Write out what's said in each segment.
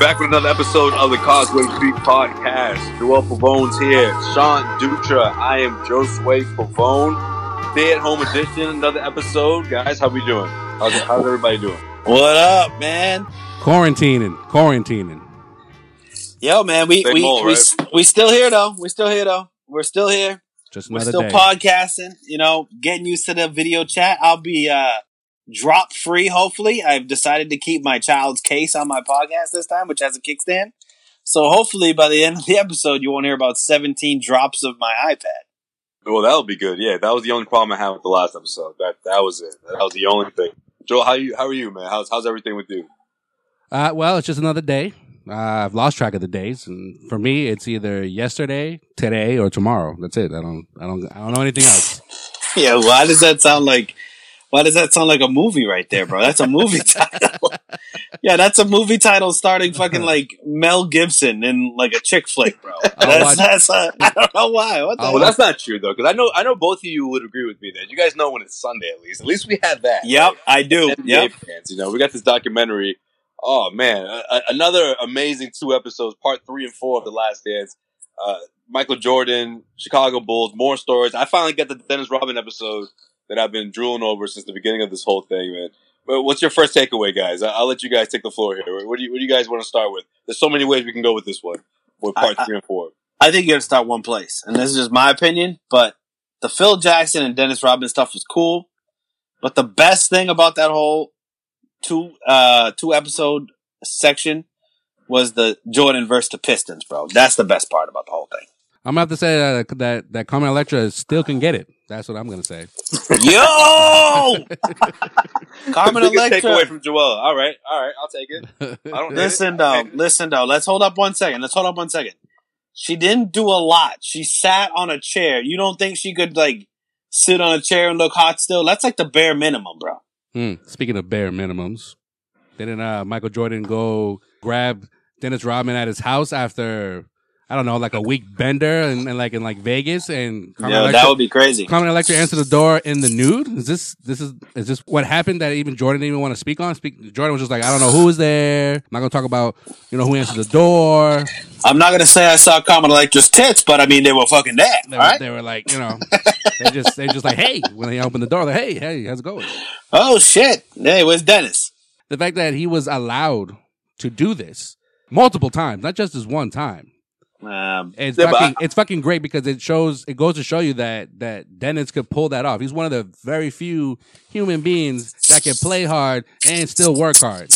Back with another episode of the Causeway Street Podcast. Joel Pavone's here. Sean Dutra. I am Josue Pavone. Stay at home edition. Another episode. Guys, how we doing? How's, how's everybody doing? What up, man? Quarantining, quarantining. Yo, man, we Same we, old, we, right? we still here though. We're still here though. We're still here. Just We're still day. podcasting. You know, getting used to the video chat. I'll be uh drop free. Hopefully, I've decided to keep my child's case on my podcast this time, which has a kickstand. So hopefully, by the end of the episode, you won't hear about seventeen drops of my iPad. Well, that'll be good. Yeah, that was the only problem I had with the last episode. That that was it. That was the only thing. Joel, how you? How are you, man? How's how's everything with you? Uh, well, it's just another day. Uh, I've lost track of the days, and for me, it's either yesterday, today, or tomorrow. That's it. I don't, I don't, I don't know anything else. Yeah, why does that sound like? Why does that sound like a movie right there, bro? That's a movie title. yeah, that's a movie title starting fucking like Mel Gibson in like a chick flick, bro. That's, that's uh, I don't know why. What the Well, that's not true though, because I know I know both of you would agree with me that you guys know when it's Sunday at least. At least we had that. Yep, I do. NBA Yep. fans. You know, we got this documentary. Oh man, a- a- another amazing two episodes, part three and four of The Last Dance. Uh, Michael Jordan, Chicago Bulls, more stories. I finally got the Dennis Rodman episode that I've been drooling over since the beginning of this whole thing, man. But what's your first takeaway, guys? I'll let you guys take the floor here. What do you, what do you guys want to start with? There's so many ways we can go with this one, with part I- I- three and four. I think you got to start one place, and this is just my opinion. But the Phil Jackson and Dennis Rodman stuff was cool. But the best thing about that whole two uh two episode section was the Jordan versus the Pistons, bro. That's the best part about the whole thing. I'm about to have to say that that that Carmen Electra still can get it. That's what I'm gonna say. Yo, Carmen Biggest Electra. takeaway from Joel. All right, all right, I'll take it. I don't hate it. Listen though, listen though. Let's hold up one second. Let's hold up one second. She didn't do a lot. She sat on a chair. You don't think she could like sit on a chair and look hot still? That's like the bare minimum, bro. Hmm. Speaking of bare minimums, didn't uh, Michael Jordan go grab Dennis Rodman at his house after I don't know, like a week bender and, and like in like Vegas and Carmen Yeah, Electra- that would be crazy. Carmen Electra answered the door in the nude. Is this this is is this what happened that even Jordan didn't even want to speak on? Speak Jordan was just like, I don't know who was there. I'm not gonna talk about you know who answered the door. I'm not gonna say I saw Carmen Electra's tits, but I mean they were fucking there. They right. they were like, you know, they just they just like, hey, when they opened the door, like, hey, hey, how's it going? Oh shit! Hey, where's Dennis? The fact that he was allowed to do this multiple times, not just this one time. Um, It's Yeah, but fucking, it's fucking great because it shows it goes to show you that that Dennis could pull that off. He's one of the very few human beings that can play hard and still work hard.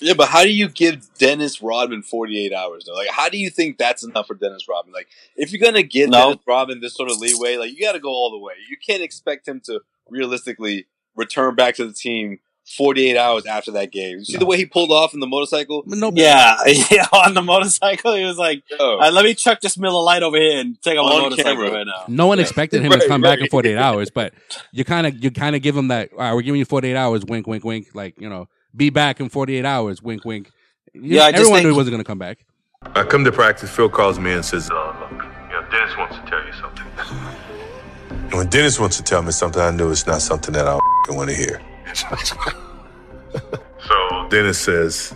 Yeah, but how do you give Dennis Rodman 48 hours though? Like, how do you think that's enough for Dennis Rodman? Like, if you're gonna give No. Dennis Rodman this sort of leeway, like you got to go all the way. You can't expect him to realistically return back to the team 48 hours after that game. You see the way he pulled off in the motorcycle? No, Yeah, yeah. On the motorcycle, he was like, Yo, "All right, "Let me chuck this Miller Lite over here and take out my On motorcycle camera. right now." No one expected him to Right, come back in 48 hours, but you kind of you kind of give him that. All right, we're giving you 48 hours. Wink, wink, wink. Like you know, be back in 48 hours. Wink, wink. Yeah, I everyone think- knew he wasn't going to come back. I come to practice. Phil calls me and says, Uh, look, you know, Dennis wants to tell you something. and when Dennis wants to tell me something, I know it's not something that I want to hear. So, Dennis says,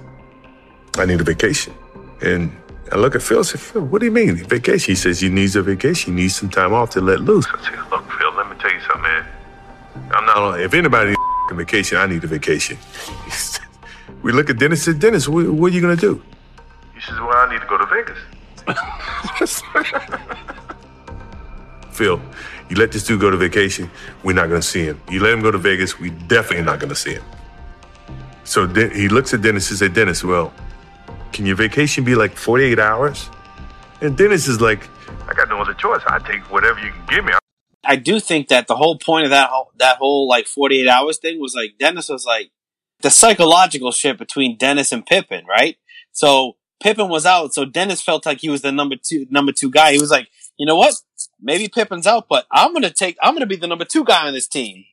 I need a vacation. And I look at Phil and say, Phil, what do you mean, vacation? He says, he needs a vacation. He needs some time off to let loose. I said, look, Phil, let me tell you something, man. I'm not. if anybody needs a vacation, I need a vacation. we look at Dennis and said, Dennis, what, what are you going to do? He says, well, I need to go to Vegas. Phil, you let this dude go to vacation, we're not going to see him. You let him go to Vegas, we definitely not going to see him. So De- he looks at Dennis and said, Dennis, well, can your vacation be like 48 hours? And Dennis is like, I got no other choice. I take whatever you can give me. I do think that the whole point of that whole that whole like forty eight hours thing was like Dennis was like the psychological shit between Dennis and Pippen, right? So Pippen was out, so Dennis felt like he was the number two number two guy. He was like, you know what? Maybe Pippen's out, but I'm gonna take I'm gonna be the number two guy on this team.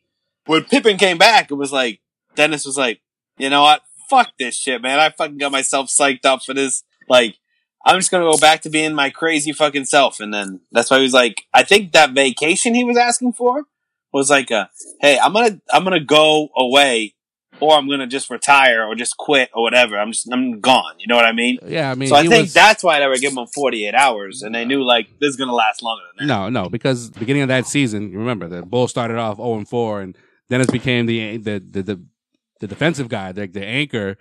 When Pippen came back, it was like Dennis was like, you know what? Fuck this shit, man. I fucking got myself psyched up for this. Like, I'm just gonna go back to being my crazy fucking self. And then that's why he was like, I think that vacation he was asking for was like a, hey, I'm gonna, I'm gonna go away or I'm gonna just retire or just quit or whatever. I'm just, I'm gone. You know what I mean? Yeah, I mean, so I think was- that's why they were giving him 48 hours and they knew like this is gonna last longer than that. No, no, because beginning of that season, you remember the Bulls started off 0 and 4, and Dennis became the the the the, the defensive guy, the, the anchor.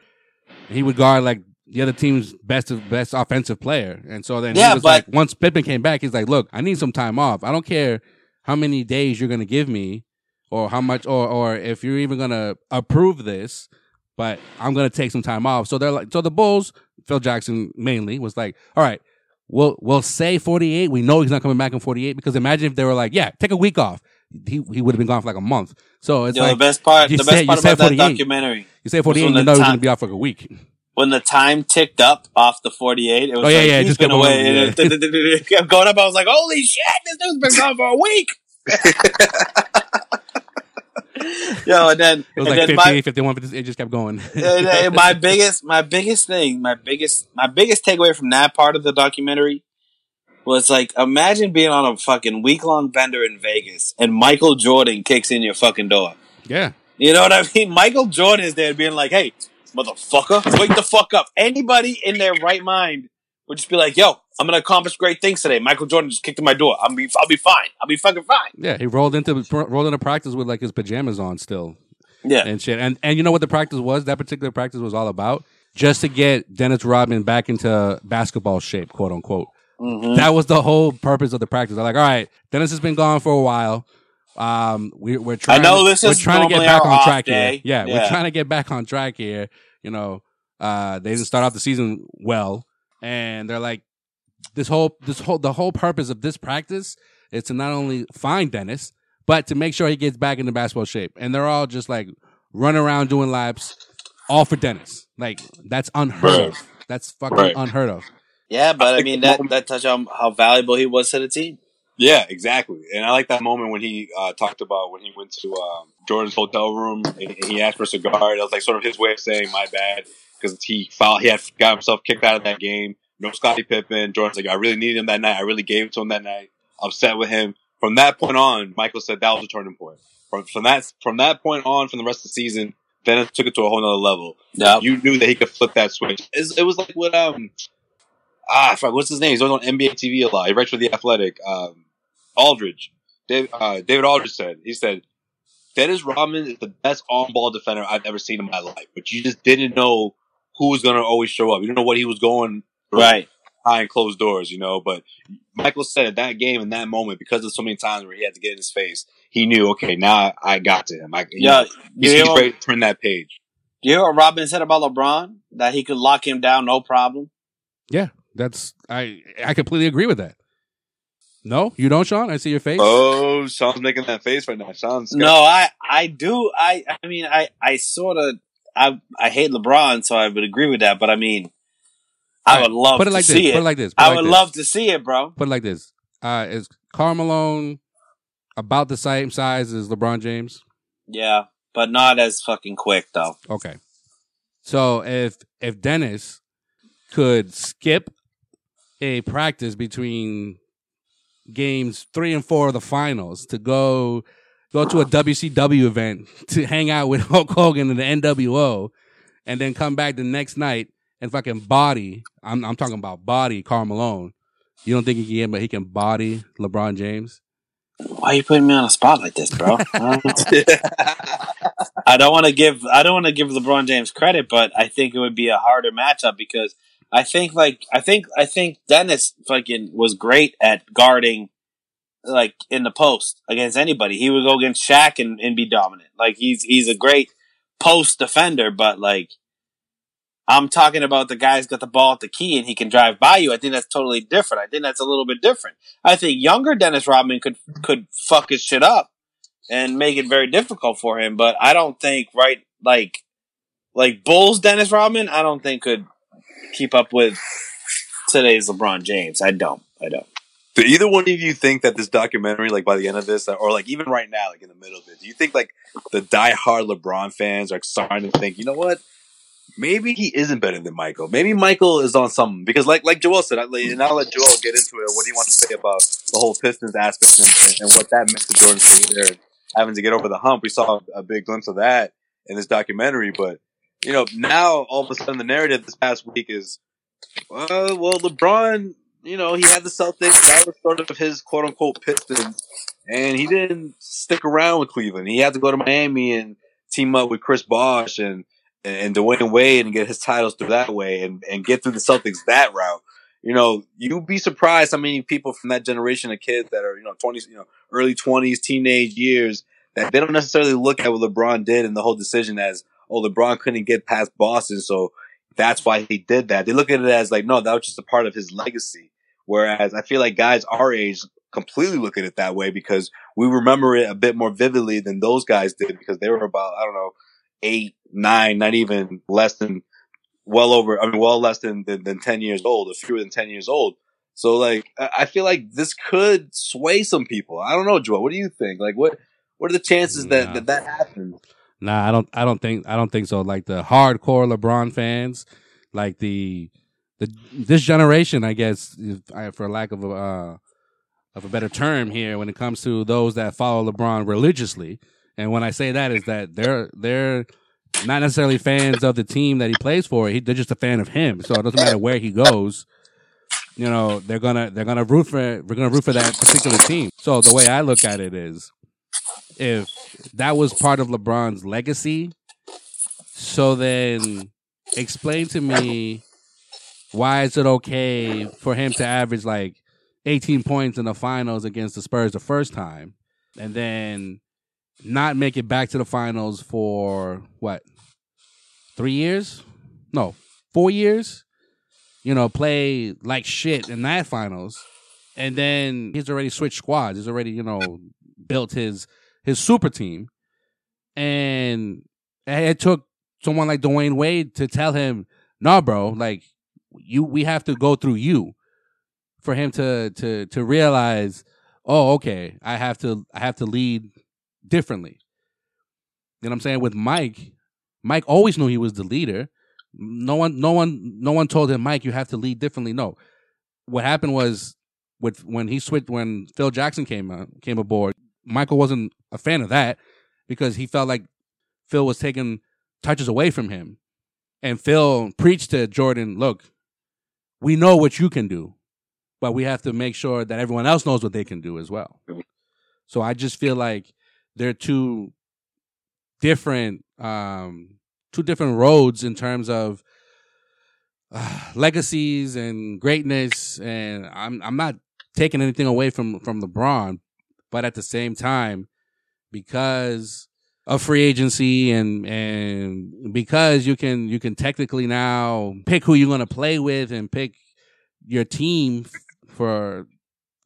He would guard like the other team's best best offensive player, and so then Yeah, he was but- like, once Pippen came back, he's like, look, I need some time off. I don't care how many days you're gonna give me, or how much, or or if you're even gonna approve this, but I'm gonna take some time off. So they're like, so the Bulls, Phil Jackson mainly was like, all right. We'll we'll say 48. We know he's not coming back in 48 because imagine if they were like, yeah, take a week off. He he would have been gone for like a month. So it's Yo, like the best part, the best you part said about that documentary, you say 48, when you the know he's gonna be out for like a week. when the time ticked up off the 48, it was Oh, yeah, like, yeah, just been away. going, it- it kept going up. I was like, holy shit, this dude's been gone for a week. Yo, and then, It was like then 50, my, 51, 50, it just kept going. my biggest, my biggest thing, my biggest, my biggest takeaway from that part of the documentary was like, imagine being on a fucking week long bender in Vegas and Michael Jordan kicks in your fucking door. yeah. You know what I mean? Michael Jordan is there being like, hey, motherfucker, wake the fuck up. Anybody in their right mind would just be like, yo, I'm going to accomplish great things today. Michael Jordan just kicked in my door. I'll be, I'll be fine. I'll be fucking fine. Yeah, he rolled into rolled into practice with like his pajamas on still Yeah. and shit. And and you know what the practice was? That particular practice was all about just to get Dennis Rodman back into basketball shape, quote unquote. Mhm. That was the whole purpose of the practice. They're like, all right, Dennis has been gone for a while. Um, we, we're trying. I know this we're is trying to get back on track day. here. Yeah, we're trying to get back on track here. You know, uh, they didn't start off the season well, and they're like, this whole this whole the whole purpose of this practice is to not only find Dennis, but to make sure he gets back into basketball shape. And they're all just like running around doing laps, all for Dennis. Like that's unheard Right. of. That's fucking Right. unheard of. Yeah, but I think mean, that, moment- that touched on how valuable he was to the team. Yeah, exactly. And I like that moment when he uh, talked about when he went to um, Jordan's hotel room and, and he asked for a cigar. That was like sort of his way of saying my bad because he fouled, he had got himself kicked out of that game. No Scottie Pippen. Jordan's like, I really needed him that night. I really gave it to him that night. Upset with him. From that point on, Michael said that was a turning point. From, from that from that point on, from the rest of the season, Dennis took it to a whole nother level. Yep. You knew that he could flip that switch. It's, it was like what um ah what's his name? He's always on NBA TV a lot. He writes for the Athletic. Um, Aldridge, David, uh, David Aldridge said he said Dennis Rodman is the best on-ball defender I've ever seen in my life, but you just didn't know who was going to always show up. You didn't know what he was going Right. behind closed doors, you know. But Michael said at that game, in that moment, because of so many times where he had to get in his face, he knew, okay, now I got to him. I, you Yeah. know, Do he's, he's ready to turn that page. do you hear what Rodman said about LeBron? That he could lock him down, no problem. Yeah, that's I I completely agree with that. No, you don't, Sean. I see your face. Oh, Sean's making that face right now. Sean's No, I I do. I I mean, I I sort of I I hate LeBron, so I would agree with that. But I mean, I All would love put it to like this. see Put it. it like this. Put I like would this. love to see it, bro. Put it like this. Uh, is Karl about the same size as LeBron James? Yeah, but not as fucking quick though. Okay. So if if Dennis could skip a practice between games three and four of the finals to go go to a WCW event to hang out with Hulk Hogan and the NWO, and then come back the next night and fucking body. I'm I'm talking about body Karl Malone. You don't think he can, but he can body LeBron James? Why are you putting me on a spot like this, bro? I don't want to give I don't want to give LeBron James credit, but I think it would be a harder matchup because I think like I think I think Dennis fucking was great at guarding like in the post against anybody. He would go against Shaq and, and be dominant. Like he's he's a great post defender, but like I'm talking about the guy's got the ball at the key and he can drive by you. I think that's totally different. I think that's a little bit different. I think younger Dennis Rodman could could fuck his shit up and make it very difficult for him. But I don't think right like like Bulls Dennis Rodman. I don't think could keep up with today's LeBron James. I don't. I don't. Do either one of you think that this documentary, like by the end of this, or like even right now, like in the middle of it, do you think like the diehard LeBron fans are starting to think, you know what? Maybe he isn't better than Michael. Maybe Michael is on something because, like, like Joel said, I, and I'll let Joel get into it. What do you want to say about the whole Pistons aspect and, and what that meant to Jordan's career and having to get over the hump? We saw a big glimpse of that in this documentary, but you know, now all of a sudden the narrative this past week is, uh, well, LeBron, you know, he had the Celtics. That was sort of his quote unquote Pistons, and he didn't stick around with Cleveland. He had to go to Miami and team up with Chris Bosh and and Dwyane Wade and get his titles through that way and and get through the Celtics that route. You know, you'd be surprised how many people from that generation of kids that are you know twenties, you know, early twenties, teenage years that they don't necessarily look at what LeBron did and the whole decision as oh LeBron couldn't get past Boston, so that's why he did that. They look at it as like no, that was just a part of his legacy. Whereas I feel like guys our age completely look at it that way because we remember it a bit more vividly than those guys did because they were about I don't know eight, nine, not even less than well over. I mean, well less than than, than ten years old, or fewer than ten years old. So like, I feel like this could sway some people. I don't know, Joel. What do you think? Like, what what are the chances that Nah. that, that happens? Nah, I don't. I don't think. I don't think so. Like the hardcore LeBron fans, like the the this generation, I guess, if I- for lack of a uh, of a better term here, when it comes to those that follow LeBron religiously, and when I say that is that they're they're not necessarily fans of the team that he plays for. He, they're just a fan of him. So it doesn't matter where he goes. You know, they're gonna they're gonna root for we're gonna root for that particular team. So the way I look at it is, if that was part of LeBron's legacy, so then explain to me why is it okay for him to average like 18 points in the finals against the Spurs the first time and then not make it back to the finals for what? 3 years? No, 4 years? You know, play like shit in that finals. And then he's already switched squads. He's already, you know, built his his super team. And it took someone like Dwyane Wade to tell him, "No, bro, like you, we have to go through you for him to to to realize, oh, okay, I have to I have to lead differently." You know what I'm saying? With Mike, Mike always knew he was the leader. No one, no one, no one told him, Mike, you have to lead differently. No, what happened was with when he switched when Phil Jackson came uh, came aboard. Michael wasn't a fan of that because he felt like Phil was taking touches away from him. And Phil preached to Jordan, look, we know what you can do, but we have to make sure that everyone else knows what they can do as well. So I just feel like they're two different um two different roads in terms of uh, legacies and greatness and I'm I'm not taking anything away from from LeBron, but at the same time because of free agency and and because you can you can technically now pick who you're going to play with and pick your team for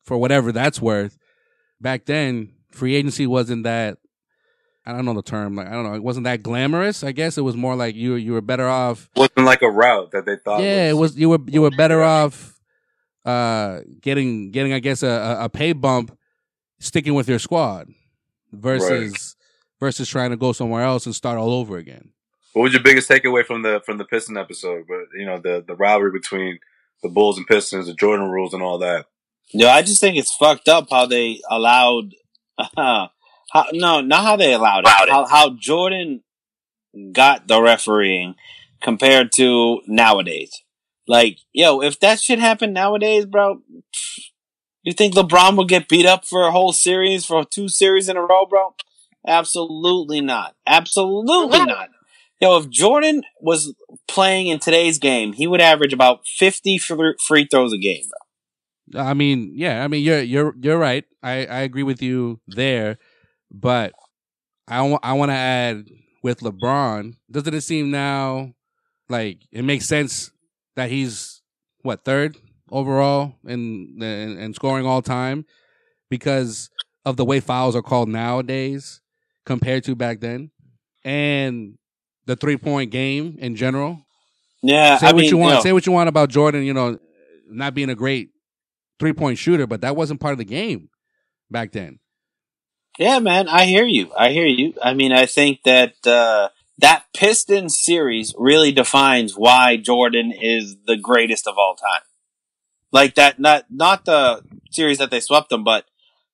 for whatever that's worth. Back then, free agency wasn't that. I don't know the term. Like I don't know. It wasn't that glamorous. I guess it was more like you you were better off. Wasn't like a route that they thought. Yeah, it was. You were you were better off uh getting getting I guess a, a- a pay bump sticking with your squad versus versus trying to go somewhere else and start all over again. What was your biggest takeaway from the from the Piston episode? But you know the the rivalry between the Bulls and Pistons, the Jordan rules, and all that. Yo, I just think it's fucked up how they allowed. How, no, not how they allowed it. Allowed it. How, how Jordan got the refereeing compared to nowadays. Like, yo, if that shit happened nowadays, bro, you think LeBron would get beat up for a whole series for two series in a row, bro? Absolutely not. Absolutely not. Yo, if Jordan was playing in today's game, he would average about 50 free free throws a game, bro. I mean, yeah, I mean you're you're you're right. I I agree with you there, but I I want to add with LeBron. Doesn't it seem now like it makes sense that he's what third overall in in, in scoring all time because of the way fouls are called nowadays compared to back then, and the three point game in general. Yeah, Say I what mean, you want. yo, Say what you want about Jordan. You know, not being a great three point shooter, but that wasn't part of the game back then. Yeah, man, I hear you. I hear you. I mean, I think that uh, that Pistons series really defines why Jordan is the greatest of all time. Like that, not not the series that they swept him, but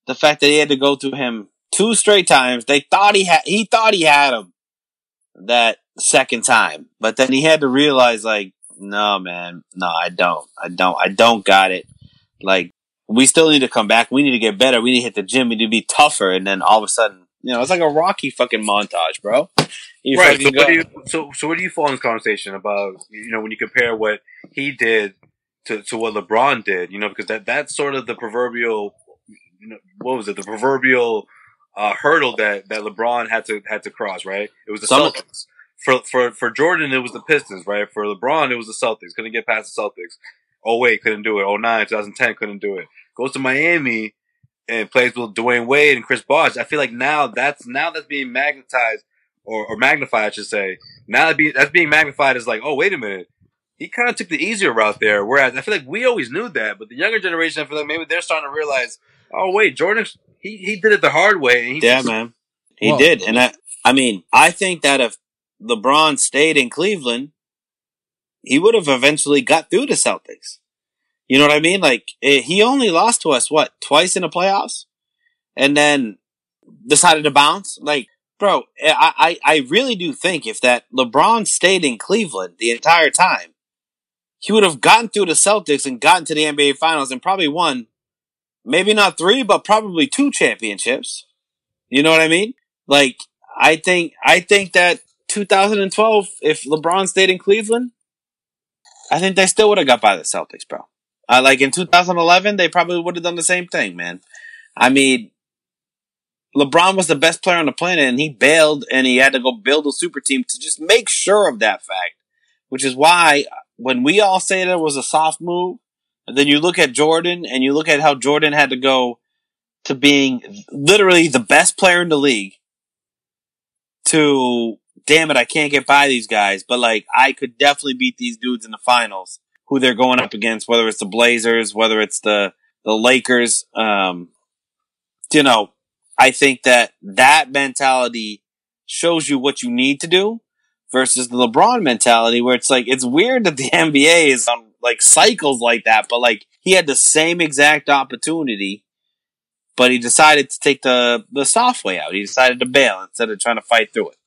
the fact that he had to go through him two straight times. They thought he had, he thought he had him that second time, but then he had to realize, like, no, man, no, I don't, I don't, I don't got it. Like, we still need to come back. We need to get better. We need to hit the gym. We need to be tougher. And then all of a sudden, you know, it's like a Rocky fucking montage, bro. You right. So what do you so so where do you fall in this conversation about you know when you compare what he did to, to what LeBron did? You know because that that's sort of the proverbial you know what was it the proverbial uh, hurdle that that LeBron had to had to cross. Right. It was the Some- Celtics. For for for Jordan, it was the Pistons. Right. For LeBron, it was the Celtics. Couldn't get past the Celtics. Oh wait, couldn't do it. Oh nine, 2010, couldn't do it. Goes to Miami and plays with Dwyane Wade and Chris Bosh. I feel like now that's now that's being magnetized or, or magnified, I should say. Now that be, that's being magnified as like, oh wait a minute, he kind of took the easier route there. Whereas I feel like we always knew that, but the younger generation, I feel like maybe they're starting to realize, oh wait, Jordan, he he did it the hard way. And he yeah, man, he Well- did. And I, I mean, I think that if LeBron stayed in Cleveland, he would have eventually got through the Celtics. You know what I mean? Like eh, he only lost to us what twice in the playoffs, and then decided to bounce. Like, bro, eh, I I, I really do think if that LeBron stayed in Cleveland the entire time, he would have gotten through the Celtics and gotten to the NBA Finals and probably won, maybe not three, but probably two championships. You know what I mean? Like, I think I think that 2012, if LeBron stayed in Cleveland, I think they still would have got by the Celtics, bro. Uh, like in 2011, they probably would have done the same thing, man. I mean, LeBron was the best player on the planet, and he bailed, and he had to go build a super team to just make sure of that fact. Which is why when we all say that it was a soft move, and then you look at Jordan, and you look at how Jordan had to go to being literally the best player in the league to damn it, I can't get by these guys, but like I could definitely beat these dudes in the finals who they're going up against, whether it's the Blazers, whether it's the the Lakers. Um, you know, I think that that mentality shows you what you need to do versus the LeBron mentality, where it's like it's weird that the NBA is on like cycles like that, but like he had the same exact opportunity, but he decided to take the the soft way out. He decided to bail instead of trying to fight through it.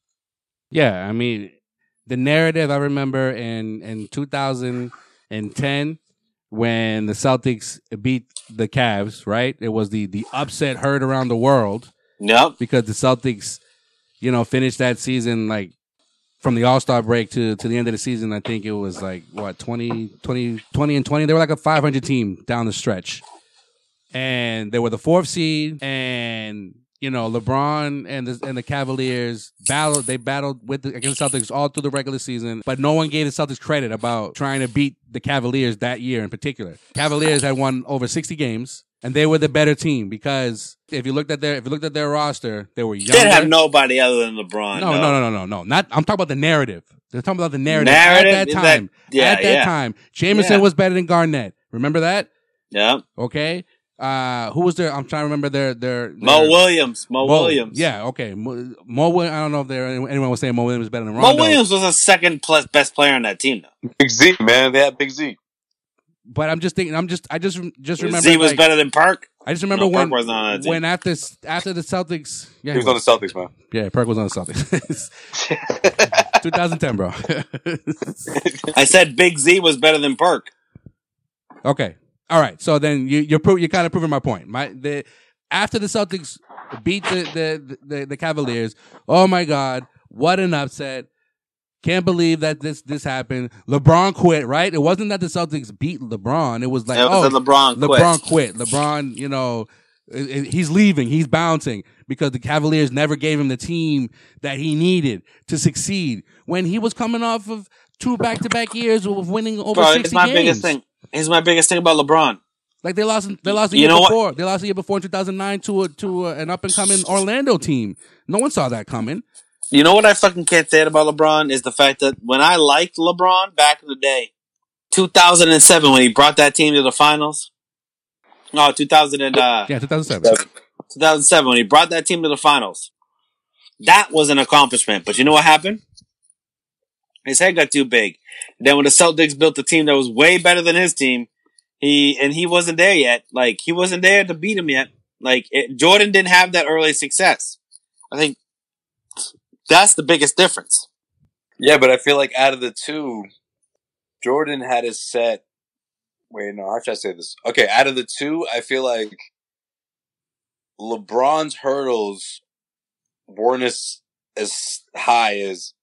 Yeah, I mean, the narrative I remember in in 2010 when the Celtics beat the Cavs, right? It was the the upset heard around the world Yep. because the Celtics, you know, finished that season like from the All Star break to to the end of the season. I think it was like what 20, 20, 20 and twenty. They were like a five hundred team down the stretch, and they were the fourth seed. And you know, LeBron and the and the Cavaliers battled. They battled with the, against the Celtics all through the regular season, but no one gave the Celtics credit about trying to beat the Cavaliers that year in particular. Cavaliers had won over sixty games. and they were the better team because if you looked at their if you looked at their roster, they were They didn't have nobody other than LeBron. no, no, no, no, no, no. Not. I'm talking about the narrative. They're talking about the narrative. Narrative? at that- time. yeah, at that yeah. time, Jamison Yeah. was better than Garnett. Remember that? Yeah. Okay. Uh, who was there? I'm trying to remember their their, Mo Williams. Mo, Mo- Williams. Yeah. Okay. Mo, Mo I don't know if there anyone was saying Mo Williams is better than Mo Williams was a second plus best player on that team, though. Big Z, man. They had Big Z. But I'm just thinking. I'm just. I just just remember. Z was like, better than Perk. I just remember No, when Perk wasn't on that team. when after after the Celtics. Yeah, He was on the Celtics, man. Yeah, Perk was on the Celtics. 2010, bro. I said Big Z was better than Perk okay. All right. So then you you're pro- you're kind of proving my point. My the after the Celtics beat the the, the the Cavaliers. Oh my God! What an upset! Can't believe that this this happened. LeBron quit. Right? It wasn't that the Celtics beat LeBron. It was like It was oh that LeBron quit. LeBron quit. LeBron, you know, he's leaving. He's bouncing because the Cavaliers never gave him the team that he needed to succeed when he was coming off of two back to back years of winning over Bro, it's sixty my games. biggest thing. Here's my biggest thing about LeBron. Like they lost, they lost the You year know what? before. They lost the year before in two thousand nine to a, to a, an up and coming Orlando team. No one saw that coming. You know what I fucking can't say about LeBron is the fact that when I liked LeBron back in the day, 2007 when he brought that team to the finals. No, 2000 and, uh, Yeah, two thousand seven. 2007 when he brought that team to the finals. That was an accomplishment. But you know what happened? His head got too big. Then when the Celtics built a team that was way better than his team, he and he wasn't there yet. Like he wasn't there to beat him yet. Like it, Jordan didn't have that early success. I think that's the biggest difference. Yeah, but I feel like out of the two, Jordan had his set. Wait, no, how should I say this? Okay, out of the two, I feel like LeBron's hurdles weren't as as high as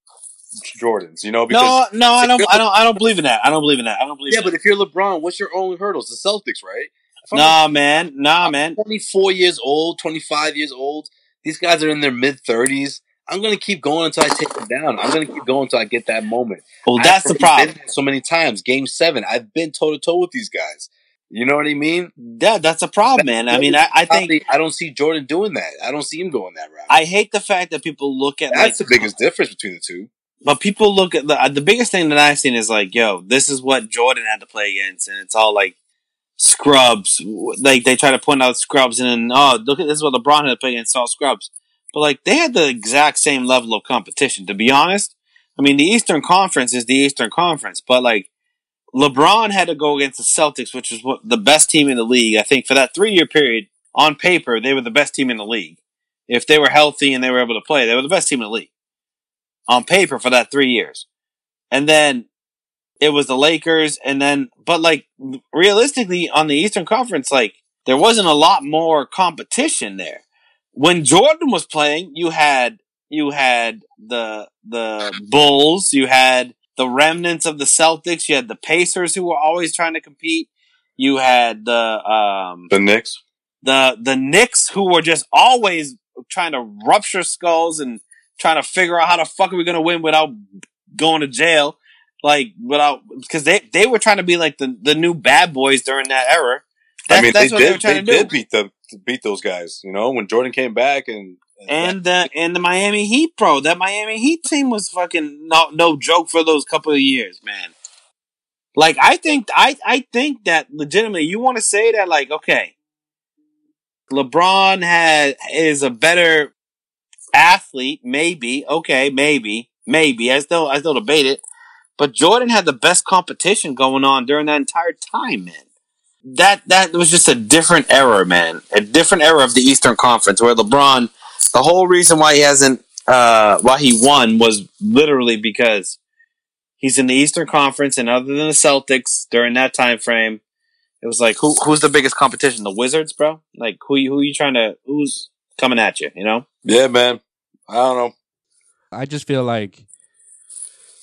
Jordan's. You know, because No, no, I don't. I don't. I don't believe in that. I don't believe in that. I don't believe. yeah, but that. if you're LeBron, what's your only hurdles? The Celtics, right? I'm nah, man, nah, man. 24 years old, 25 years old. These guys are in their mid 30s. I'm gonna keep going until I take them down. I'm gonna keep going until I get that moment. Well, that's the problem. So many times, Game Seven, I've been toe to toe with these guys. You know what I mean? Yeah, that's a problem, man. I mean, I, I think I don't see Jordan doing that. I don't see him going that route. I hate the fact that people look at That's like, the biggest difference between the two. But people look at the uh, the biggest thing that I've seen is like, yo, this is what Jordan had to play against, and it's all like scrubs. Like they try to point out scrubs, and then oh, look at this is what LeBron had to play against all scrubs. But like they had the exact same level of competition. To be honest, I mean, the Eastern Conference is the Eastern Conference, but like LeBron had to go against the Celtics, which was what the best team in the league. I think for that three year period, on paper, they were the best team in the league. If they were healthy and they were able to play, they were the best team in the league on paper for that three years. And then it was the Lakers, and then, but like realistically on the Eastern Conference, like there wasn't a lot more competition there. When Jordan was playing, you had you had the the Bulls, you had the remnants of the Celtics, you had the Pacers who were always trying to compete. You had the um The Knicks. the the Knicks who were just always trying to rupture skulls and trying to figure out how the fuck are we gonna win without going to jail, like without because they they were trying to be like the the new bad boys during that era. That's, I mean, that's they what did. they were trying they to did do. beat the beat those guys. You know, when Jordan came back and And the and the Miami Heat, bro, that Miami Heat team was fucking no no joke for those couple of years, man. Like I think I I think that legitimately you want to say that like okay, LeBron had is a better athlete, maybe okay, maybe maybe I still I still debate it, but Jordan had the best competition going on during that entire time, man. That that was just a different era, man. A different era of the Eastern Conference where LeBron the whole reason why he hasn't uh why he won was literally because he's in the Eastern Conference and other than the Celtics during that time frame, it was like who who's the biggest competition? The Wizards, bro? Like who who you trying to who's coming at you, you know? yeah, man. I don't know. I just feel like,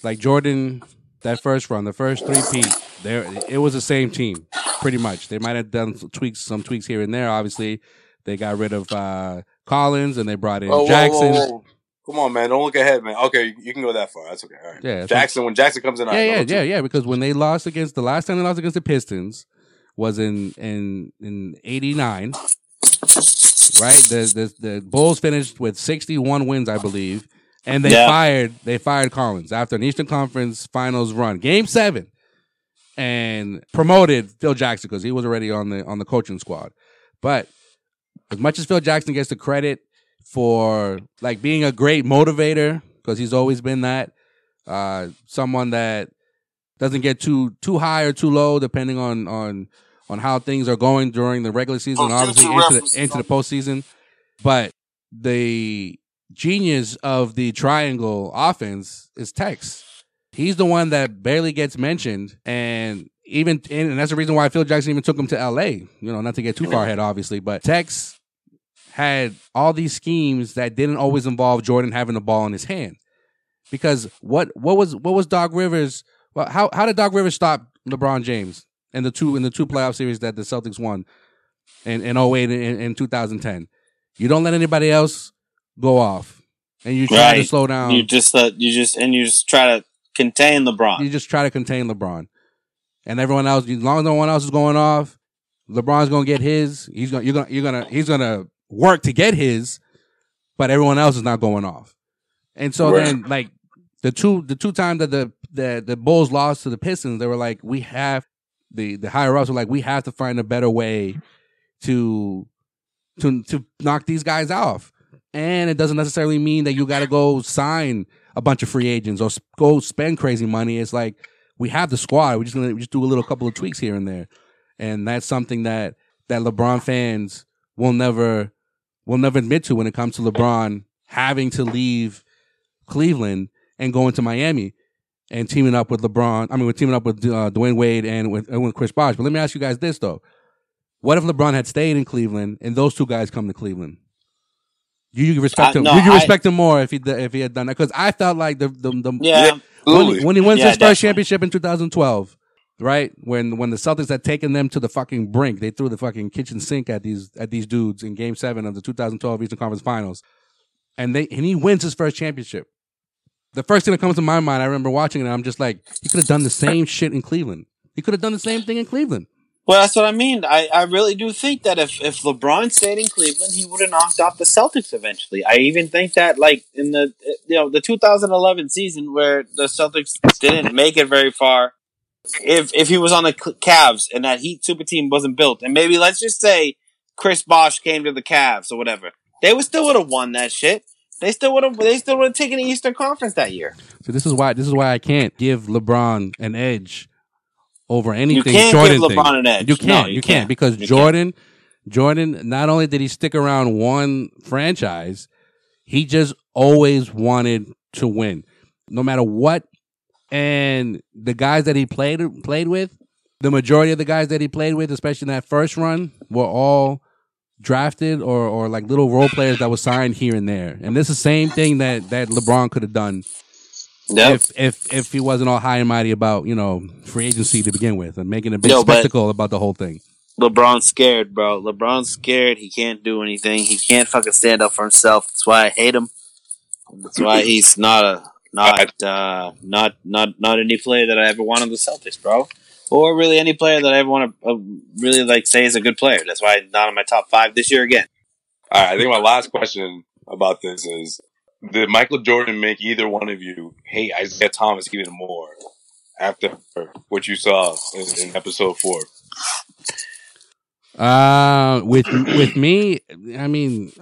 like Jordan, that first run, the first three peat, there it was the same team, pretty much. They might have done some tweaks, some tweaks here and there. Obviously, they got rid of uh, Collins and they brought in Whoa, whoa, Jackson. whoa, whoa. Come on, man. Don't look ahead, man. Okay, you can go that far. That's okay. All right. Yeah, Jackson. When Jackson comes in, Yeah, right, yeah, yeah, yeah. Because when they lost against the last time they lost against the Pistons, was in in in '89. Right, the, the the Bulls finished with 61 wins, I believe, and they Yeah. fired they fired Collins after an Eastern Conference Finals run, Game Seven, and promoted Phil Jackson because he was already on the on the coaching squad. But as much as Phil Jackson gets the credit for like being a great motivator because he's always been that, uh, someone that doesn't get too too high or too low depending on on on how things are going during the regular season, obviously into the, into the postseason. But the genius of the triangle offense is Tex. He's the one that barely gets mentioned, and even and that's the reason why Phil Jackson even took him to L.A. You know, not to get too far ahead, obviously, but Tex had all these schemes that didn't always involve Jordan having the ball in his hand. Because what what was what was Doc Rivers? Well, how how did Doc Rivers stop LeBron James in the two in the two playoff series that the Celtics won in in 08 and in, in 2010? You don't let anybody else go off, and you try to slow down. You just uh, you just and you just try to contain LeBron. You just try to contain LeBron, and everyone else. As long as no one else is going off, LeBron's gonna get his. He's gonna you're gonna you're gonna he's gonna work to get his, but everyone else is not going off. And so Right. then, like the two the two times that the the the Bulls lost to the Pistons, they were like, we have the the higher ups were like, we have to find a better way to to to knock these guys off. And it doesn't necessarily mean that you got to go sign a bunch of free agents or s- go spend crazy money. It's like we have the squad. We're just gonna just do a little couple of tweaks here and there, and that's something that that LeBron fans will never will never admit to when it comes to LeBron having to leave Cleveland and going to Miami and teaming up with LeBron. I mean, with teaming up with uh, Dwyane Wade and with, and with Chris Bosh. But let me ask you guys this though: What if LeBron had stayed in Cleveland and those two guys come to Cleveland? You, you respect Uh, him? no, you I- respect him more if he if he had done that? Because I felt like the the, the yeah, when, when he wins Yeah, his first championship in 2012, right? When when the Celtics had taken them to the fucking brink, they threw the fucking kitchen sink at these at these dudes in Game Seven of the 2012 Eastern Conference Finals, and they and he wins his first championship. The first thing that comes to my mind, I remember watching it, and I'm just like, he could have done the same shit in Cleveland. He could have done the same thing in Cleveland. Well, that's what I mean. I, I really do think that if, if LeBron stayed in Cleveland, he would have knocked off the Celtics eventually. I even think that, like in the you know the 2011 season where the Celtics didn't make it very far, if if he was on the Cavs and that Heat super team wasn't built, and maybe let's just say Chris Bosh came to the Cavs or whatever, they would still would have won that shit. They still would have. They still would have taken the Eastern Conference that year. So this is why this is why I can't give LeBron an edge over anything. You can't Jordan give thing. LeBron an edge. You can't. you you can't can't. because You can't. Jordan, Jordan. Not only did he stick around one franchise, he just always wanted to win, no matter what. And the guys that he played played with, the majority of the guys that he played with, especially in that first run, were all drafted or or like little role players that were signed here and there. And this is the same thing that that LeBron could have done Yep. if if if he wasn't all high and mighty about you know free agency to begin with and making a big Yo, spectacle about the whole thing. LeBron's scared, bro. LeBron's scared. He can't do anything. He can't fucking stand up for himself. That's why I hate him. That's why he's not a not uh not not not any player that I ever want on the Celtics, bro. Or really any player that I ever want to uh, really like say is a good player. That's why he's not in my top five this year again. All right, I think my last question about this is: Did Michael Jordan make either one of you hate Isiah Thomas even more after what you saw in, in episode four? Uh, with with me, I mean,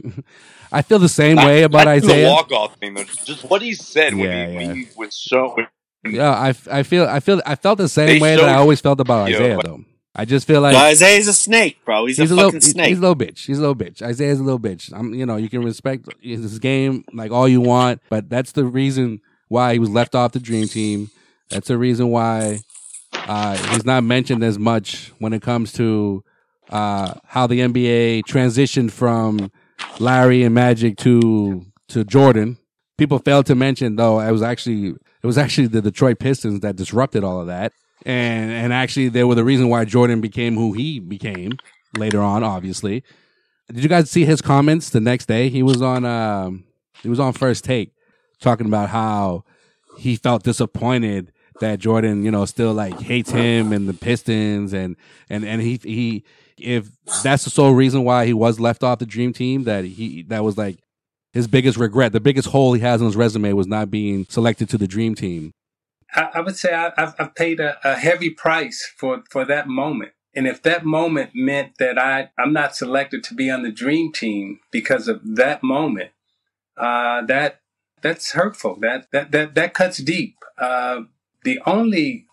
I feel the same way about Not Isiah. The walk off thing, though. Just what he said when Yeah, he yeah. when he was shown. Yeah, I, I feel I feel I felt the same They way that I always felt about Yo, Isiah but- though. I just feel like Well, Isiah's a snake, bro. He's, he's a, a fucking he's, snake. he's a little bitch. He's a little bitch. Isiah's a little bitch. I'm you know you can respect his game like all you want, but that's the reason why he was left off the dream team. That's the reason why uh, he's not mentioned as much when it comes to uh, how the NBA transitioned from Larry and Magic to to Jordan. People failed to mention though it was actually it was actually the Detroit Pistons that disrupted all of that, and and actually they were the reason why Jordan became who he became later on. Obviously, did you guys see his comments the next day? He was on um he was on First Take talking about how he felt disappointed that Jordan, you know, still like hates him and the Pistons and and and he he if that's the sole reason why he was left off the dream team that he that was like his biggest regret, the biggest hole he has on his resume was not being selected to the dream team. I, I would say I, have I've paid a, a heavy price for for that moment. And if that moment meant that I, I'm not selected to be on the dream team because of that moment, uh, that that's hurtful. That that that that cuts deep. Uh, the only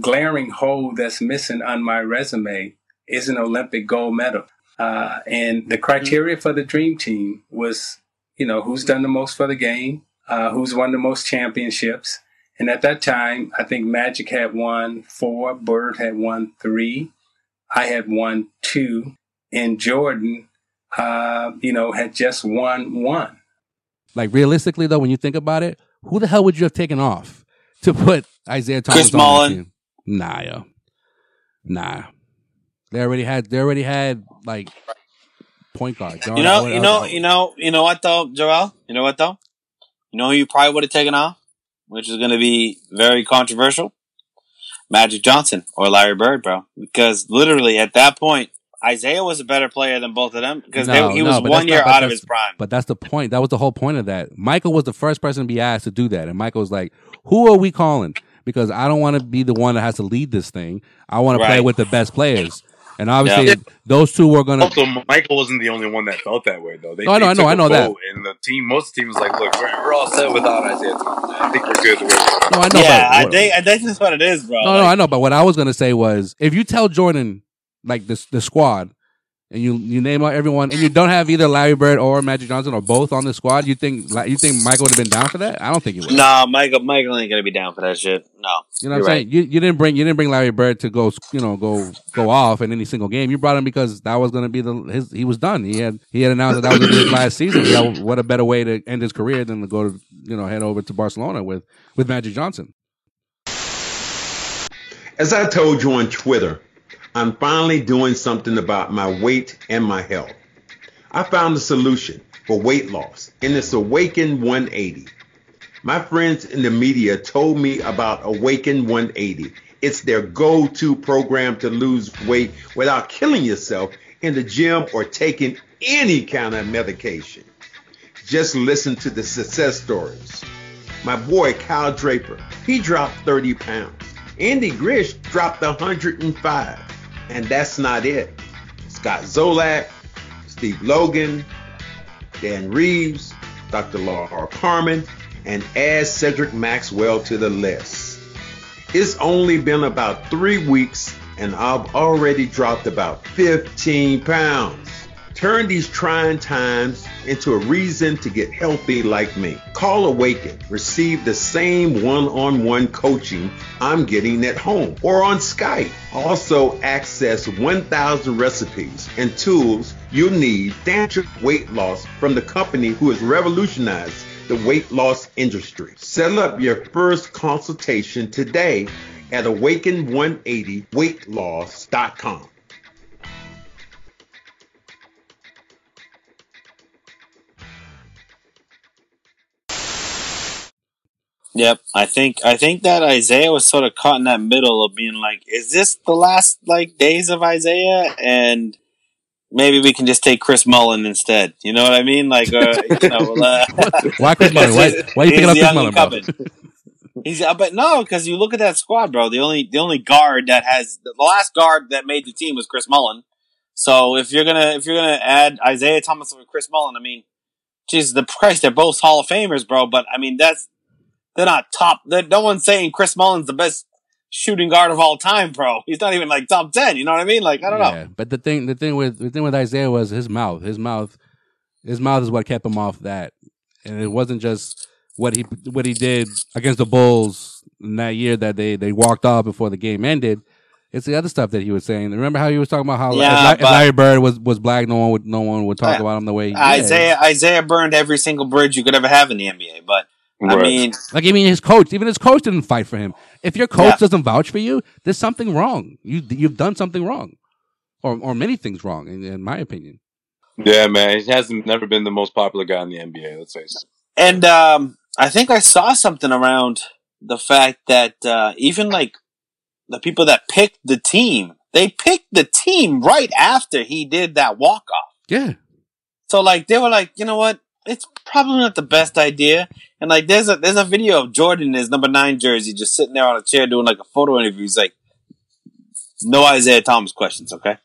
glaring hole that's missing on my resume is an Olympic gold medal. Uh, and the criteria for the dream team was, you know, who's done the most for the game, uh, who's won the most championships. And at that time, I think Magic had won four, Bird had won three, I had won two, and Jordan, uh, you know, had just won one. Like realistically, though, when you think about it, who the hell would you have taken off to put Isiah Thomas Chris on that Mullin. team? Nah, yo, nah. They already had. They already had like point guard. You know, you know, you know, you know what though, Joel? You know what though? You know who you probably would have taken off, which is going to be very controversial. Magic Johnson or Larry Bird, bro. Because literally at that point, Isiah was a better player than both of them because No, he no, was one year not- out of his prime. But that's the point. That was the whole point of that. Michael was the first person to be asked to do that, and Michael was like, "Who are we calling?" Because I don't want to be the one that has to lead this thing. I want to play with the best players, and obviously Yeah. those two were gonna. Also, Michael wasn't the only one that felt that way, though. They, No, I know, I know, took I a know that. vote, And the team, most of the team was like, "Look, we're, we're all set without Isiah Thomas. I think we're good." We're No, I know. yeah, I think I think that's just what it is, bro. No, no, I know. But what I was gonna say was, if you tell Jordan like this, the squad, and you you name out everyone, and you don't have either Larry Bird or Magic Johnson or both on the squad, you think you think Michael would have been down for that? I don't think he would. No, Michael, Michael ain't gonna be down for that shit. No, You know what I'm saying? You you didn't bring you didn't bring Larry Bird to go you know go go off in any single game. You brought him because that was going to be the his he was done. He had he had announced that that was gonna be his last season. Yeah, what a better way to end his career than to go to you know head over to Barcelona with with Magic Johnson. As I told you on Twitter, I'm finally doing something about my weight and my health. I found a solution for weight loss, and it's Awaken 180. My friends in the media told me about Awaken 180. It's their go-to program to lose weight without killing yourself in the gym or taking any kind of medication. Just listen to the success stories. My boy Kyle Draper, he dropped 30 pounds. Andy Grish dropped 105. And that's not it. Scott Zolak, Steve Logan, Dan Reeves, Dr. Laura Carmen, and add Cedric Maxwell to the list. It's only been about three weeks and I've already dropped about 15 pounds. Turn these trying times into a reason to get healthy like me. Call Awaken. Receive the same one-on-one coaching I'm getting at home or on Skype. Also access 1,000 recipes and tools you'll need to weight loss from the company who has revolutionized the weight loss industry. Set up your first consultation today at awaken180weightloss.com. Yep, I think I think that Isiah was sort of caught in that middle of being like, is this the last like days of Isiah? And maybe we can just take Chris Mullin instead. You know what I mean? Like, uh, you know, uh, Why Chris Mullin? Why, why are you picking up Chris and bro? He's, uh, but no, because you look at that squad, bro. The only the only guard that has the last guard that made the team was Chris Mullin. So if you're gonna if you're gonna add Isiah Thomas or Chris Mullin, I mean, Jesus the Christ, they're both Hall of Famers, bro. But I mean, that's they're not top. They're, no one's saying Chris Mullin's the best shooting guard of all time, bro. He's not even like top ten. You know what I mean? Like I don't know. But the thing, the thing with the thing with Isiah was his mouth. His mouth, his mouth is what kept him off that, and it wasn't just what he what he did against the Bulls in that year that they they walked off before the game ended. It's the other stuff that he was saying. Remember how he was talking about how Yeah, if, if Larry Bird was, was black, no one would no one would talk Yeah. about him the way he did. Isiah Isiah burned every single bridge you could ever have in the NBA. But I mean, Like I mean, his coach, even his coach didn't fight for him. If your coach Yeah. doesn't vouch for you, there's something wrong. You you've done something wrong, or or many things wrong, in, in my opinion. Yeah, man, he hasn't never been the most popular guy in the NBA. Let's face it. And um, I think I saw something around the fact that uh, even like the people that picked the team, they picked the team right after he did that walk off. Yeah. So like they were like, you know what? It's probably not the best idea. And like there's a there's a video of Jordan in his number nine jersey just sitting there on a chair doing like a photo interview. He's like, no Isiah Thomas questions, okay?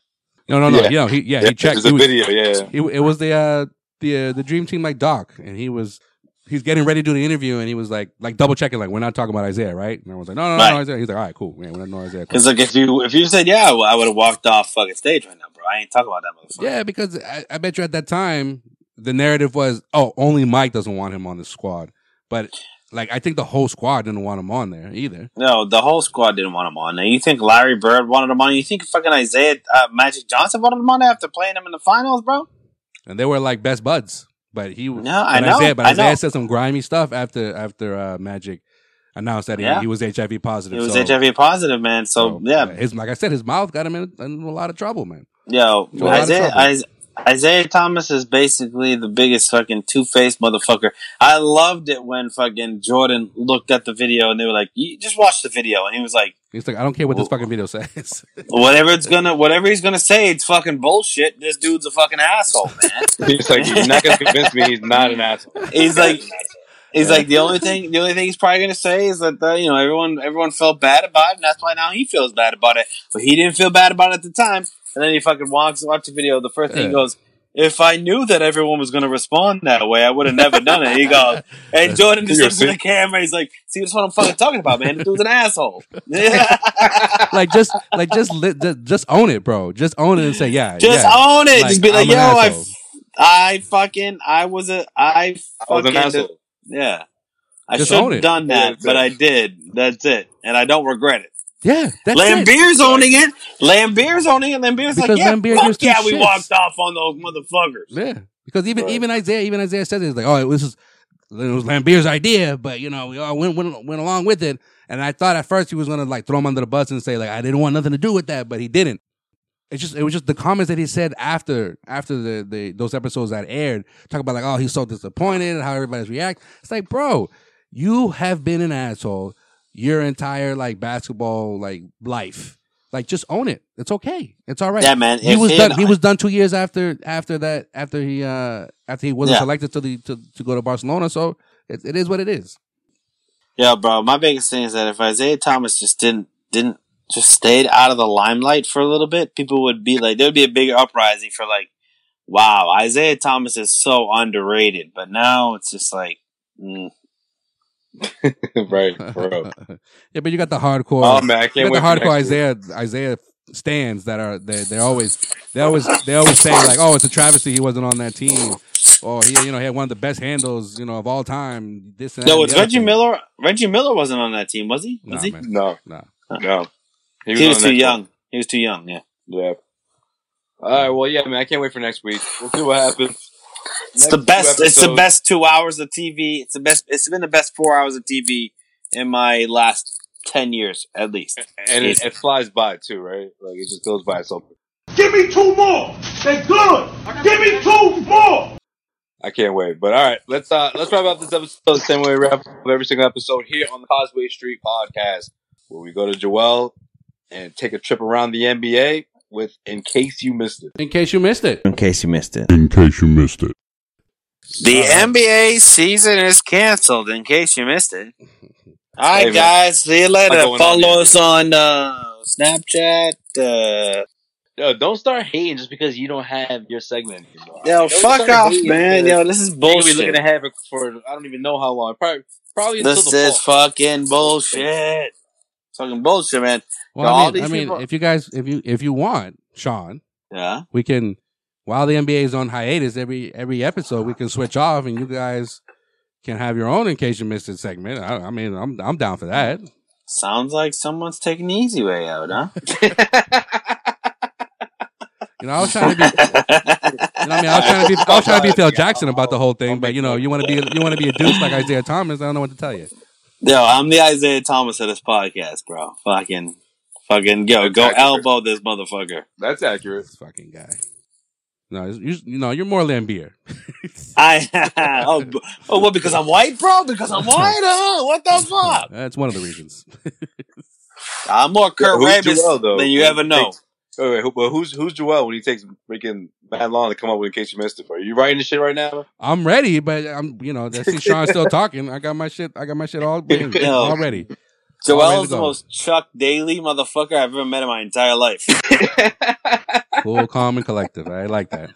No, no, no. Yeah. Yeah, he, yeah, Yeah, he checked. there's he a was- video, yeah. It, it was the uh, the uh, the dream team like Doc, and he was he's getting ready to do the interview, and he was like like double checking, like we're not talking about Isiah, right? And everyone's like, no, no, no, Right. no, Isiah. He's like, all right, cool, man, we're not no Isiah. Cool. Because like if you if you said yeah, well, I would have walked off fucking stage right now, bro. I ain't talking about that motherfucker. Yeah, because I, I bet you at that time the narrative was, oh, only Mike doesn't want him on the squad, but like I think the whole squad didn't want him on there either. No, the whole squad didn't want him on there. You think Larry Bird wanted him on? You think fucking Isiah uh, Magic Johnson wanted him on after playing him in the finals, bro? and they were like best buds. But he, No, I know, Isiah, but I know. Isiah said some grimy stuff after after uh, Magic announced that he, Yeah. he was HIV positive. He was so, HIV positive, man. So, yeah, his like I said, his mouth got him in, in a lot of trouble, man. Yo, A lot of Isiah, Isiah Thomas is basically the biggest fucking two faced motherfucker. I loved it when fucking Jordan looked at the video and they were like, "You just watch the video," and he was like, He's like, I don't care what this fucking video says. "Whatever it's gonna, whatever he's gonna say, it's fucking bullshit. This dude's a fucking asshole, man." He's like, you're not gonna convince me he's not an asshole. He's like, he's like the only thing, the only thing he's probably gonna say is that uh, you know everyone, everyone felt bad about it, and that's why now he feels bad about it. But he didn't feel bad about it at the time. And then he fucking walks, watch the video. The first thing he goes, "If I knew that everyone was gonna respond that way, I would have never done it." He goes, and Jordan just looks at the camera. He's like, "See, that's what I'm fucking talking about, man. The dude's an asshole." Like just like just, li- just just own it, bro. Just own it and say, yeah, Just yeah. own it. Just be like, I'm "Yo, an I, asshole." I fucking, I was a, I I was fucking, an asshole. yeah." I should have it. done Yeah, that, that's but. I did. That's it, and I don't regret it. Yeah, that's it. Owning it. Laimbeer's owning it. Laimbeer's like, yeah, Laimbeer fuck gives two yeah, we walked off on those motherfuckers. Yeah, because even Right. even Isiah, even Isiah said it. He's like, oh, it was just, it was Laimbeer's idea, but you know, we all went, went went along with it. And I thought at first he was gonna like throw him under the bus and say like I didn't want nothing to do with that, but he didn't. It's just it was just the comments that he said after after the, the those episodes that aired, talk about like oh he's so disappointed and how everybody's react. It's like bro, you have been an asshole your entire like basketball like life. Like just own it. It's okay. It's all right. Yeah, man. He was done. He was done two years after after that. After he uh after he wasn't Yeah. selected to the to, to go to Barcelona. So it, it is what it is. Yeah, bro. My biggest thing is that if Isiah Thomas just didn't didn't just stayed out of the limelight for a little bit, people would be like, there would be a bigger uprising for like, wow, Isiah Thomas is so underrated. But now it's just like, mm, right, bro. yeah, but you got the hardcore. Oh man, I you can't got wait. the hardcore for week. Isiah Isiah stands that are they they're always they always they always say like oh it's a travesty he wasn't on that team or he you know he had one of the best handles you know of all time. This and that no, and it's Reggie thing. Miller. Reggie Miller wasn't on that team, was he? Was Nah, he? man. No, Nah. no. He on was too next young. one. He was too young. Yeah. Yeah. All right. Well, yeah, man. I can't wait for next week. We'll see what happens. It's the best. It's the best two hours of TV. It's the best. It's been the best four hours of TV in my last ten years, at least. and it, it flies by too, right? Like it just goes by so. quick. Give me two more. They're good. Give me two more. I can't wait. But all right, let's uh let's wrap up this episode the same way we wrap up every single episode here on the Causeway Street Podcast, where we go to Joel and take a trip around the NBA with In Case You Missed It. In case you missed it, In case you missed it. In case you missed it. The. NBA season is canceled. In case you missed it. All right, Hey, man. guys. See you later. What's going on Follow us on uh, Snapchat. Uh, Yo, don't start hating just because you don't have your segment anymore. yo, Don't fuck start off, hating man. because Yo, this is You're gonna be bullshit. looking ahead for, for I don't even know how long. Probably probably until This the is fall. fucking bullshit. Fucking bullshit, man. well, Yo, I all mean, I mean, people- if you guys, if you if you want, Sean, Yeah. we can while the NBA is on hiatus every every episode, we can switch off and you guys can have your own in case you missed it segment. I, I mean, I'm I'm down for that. Sounds like someone's taking the easy way out, huh? You know, I was trying to be, you know, I mean, I was trying to be, I was trying to be Phil Jackson about the whole thing, but you know, you want to be, you want to be a douche like Isiah Thomas. I don't know what to tell you. Yo, I'm the Isiah Thomas of this podcast, bro. Fucking, fucking, yo, go accurate. elbow this motherfucker. That's accurate. This fucking guy. No, you, you know, you're more Laimbeer. I oh, b- oh what because I'm white, bro? Because I'm white, huh? Oh, what the fuck? That's one of the reasons. I'm more Kurt Who's Rambis Joel, than you ever know. takes- Wait, wait, who, but who's who's Joel when he takes freaking mad long to come up with in case you missed it? Are you writing this shit right now? I'm ready, but I'm, you know, I see Sean still talking. I got my shit. I got my shit all, Yo. all ready. Joel All ready is the most Chuck Daly motherfucker I've ever met in my entire life. Cool, calm, and collective. I like that.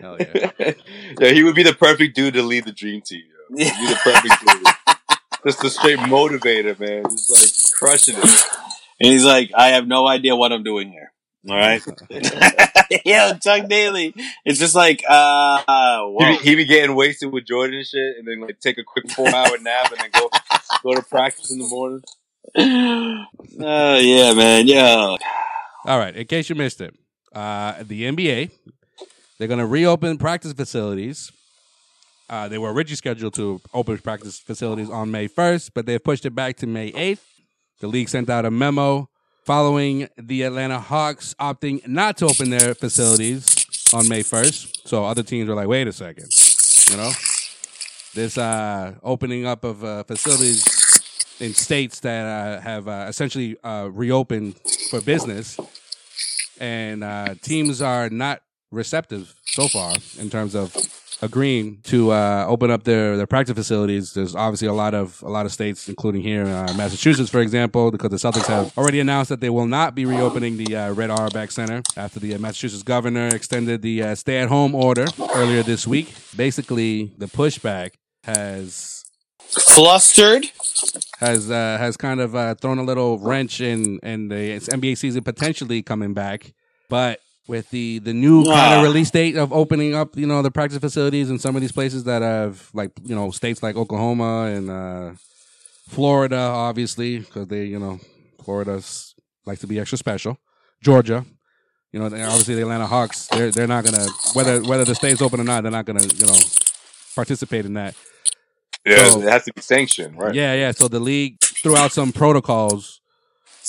Hell yeah. yeah, he would be the perfect dude to lead the dream team. Yo. He'd be the perfect dude. Just a straight motivator, man. Just like crushing it. And he's like, I have no idea what I'm doing here. All right. yeah, Chuck Daly. It's just like, uh, uh He whoa. be, he be getting wasted with Jordan and shit, and then like take a quick four hour nap and then go go to practice in the morning. Oh, yeah, man. Yeah. All right. In case you missed it, uh, the NBA they're going to reopen practice facilities. Uh, they were originally scheduled to open practice facilities on May 1st, but they've pushed it back to May 8th. The league sent out a memo following the Atlanta Hawks opting not to open their facilities on May 1st. So other teams were like, wait a second, you know? This uh, opening up of uh, facilities in states that uh, have uh, essentially uh, reopened for business, and uh, teams are not receptive so far in terms of agreeing to uh, open up their, their practice facilities. There's obviously a lot of a lot of states, including here, uh, Massachusetts, for example, because the Celtics have already announced that they will not be reopening the uh, Red Auerbach Center after the uh, Massachusetts governor extended the uh, stay-at-home order earlier this week. Basically, the pushback has Flustered. has uh, has kind of uh, thrown a little wrench in in the NBA season potentially coming back, but with the the new kind of release date of opening up, you know, the practice facilities in some of these places that have like you know states like Oklahoma and uh, Florida, obviously because they you know Florida likes to be extra special. Georgia, you know, obviously the Atlanta Hawks, they're they're not gonna whether whether the state's open or not, they're not gonna you know participate in that. Yeah, So- it has to be sanctioned, right? Yeah, yeah. So the league threw out some protocols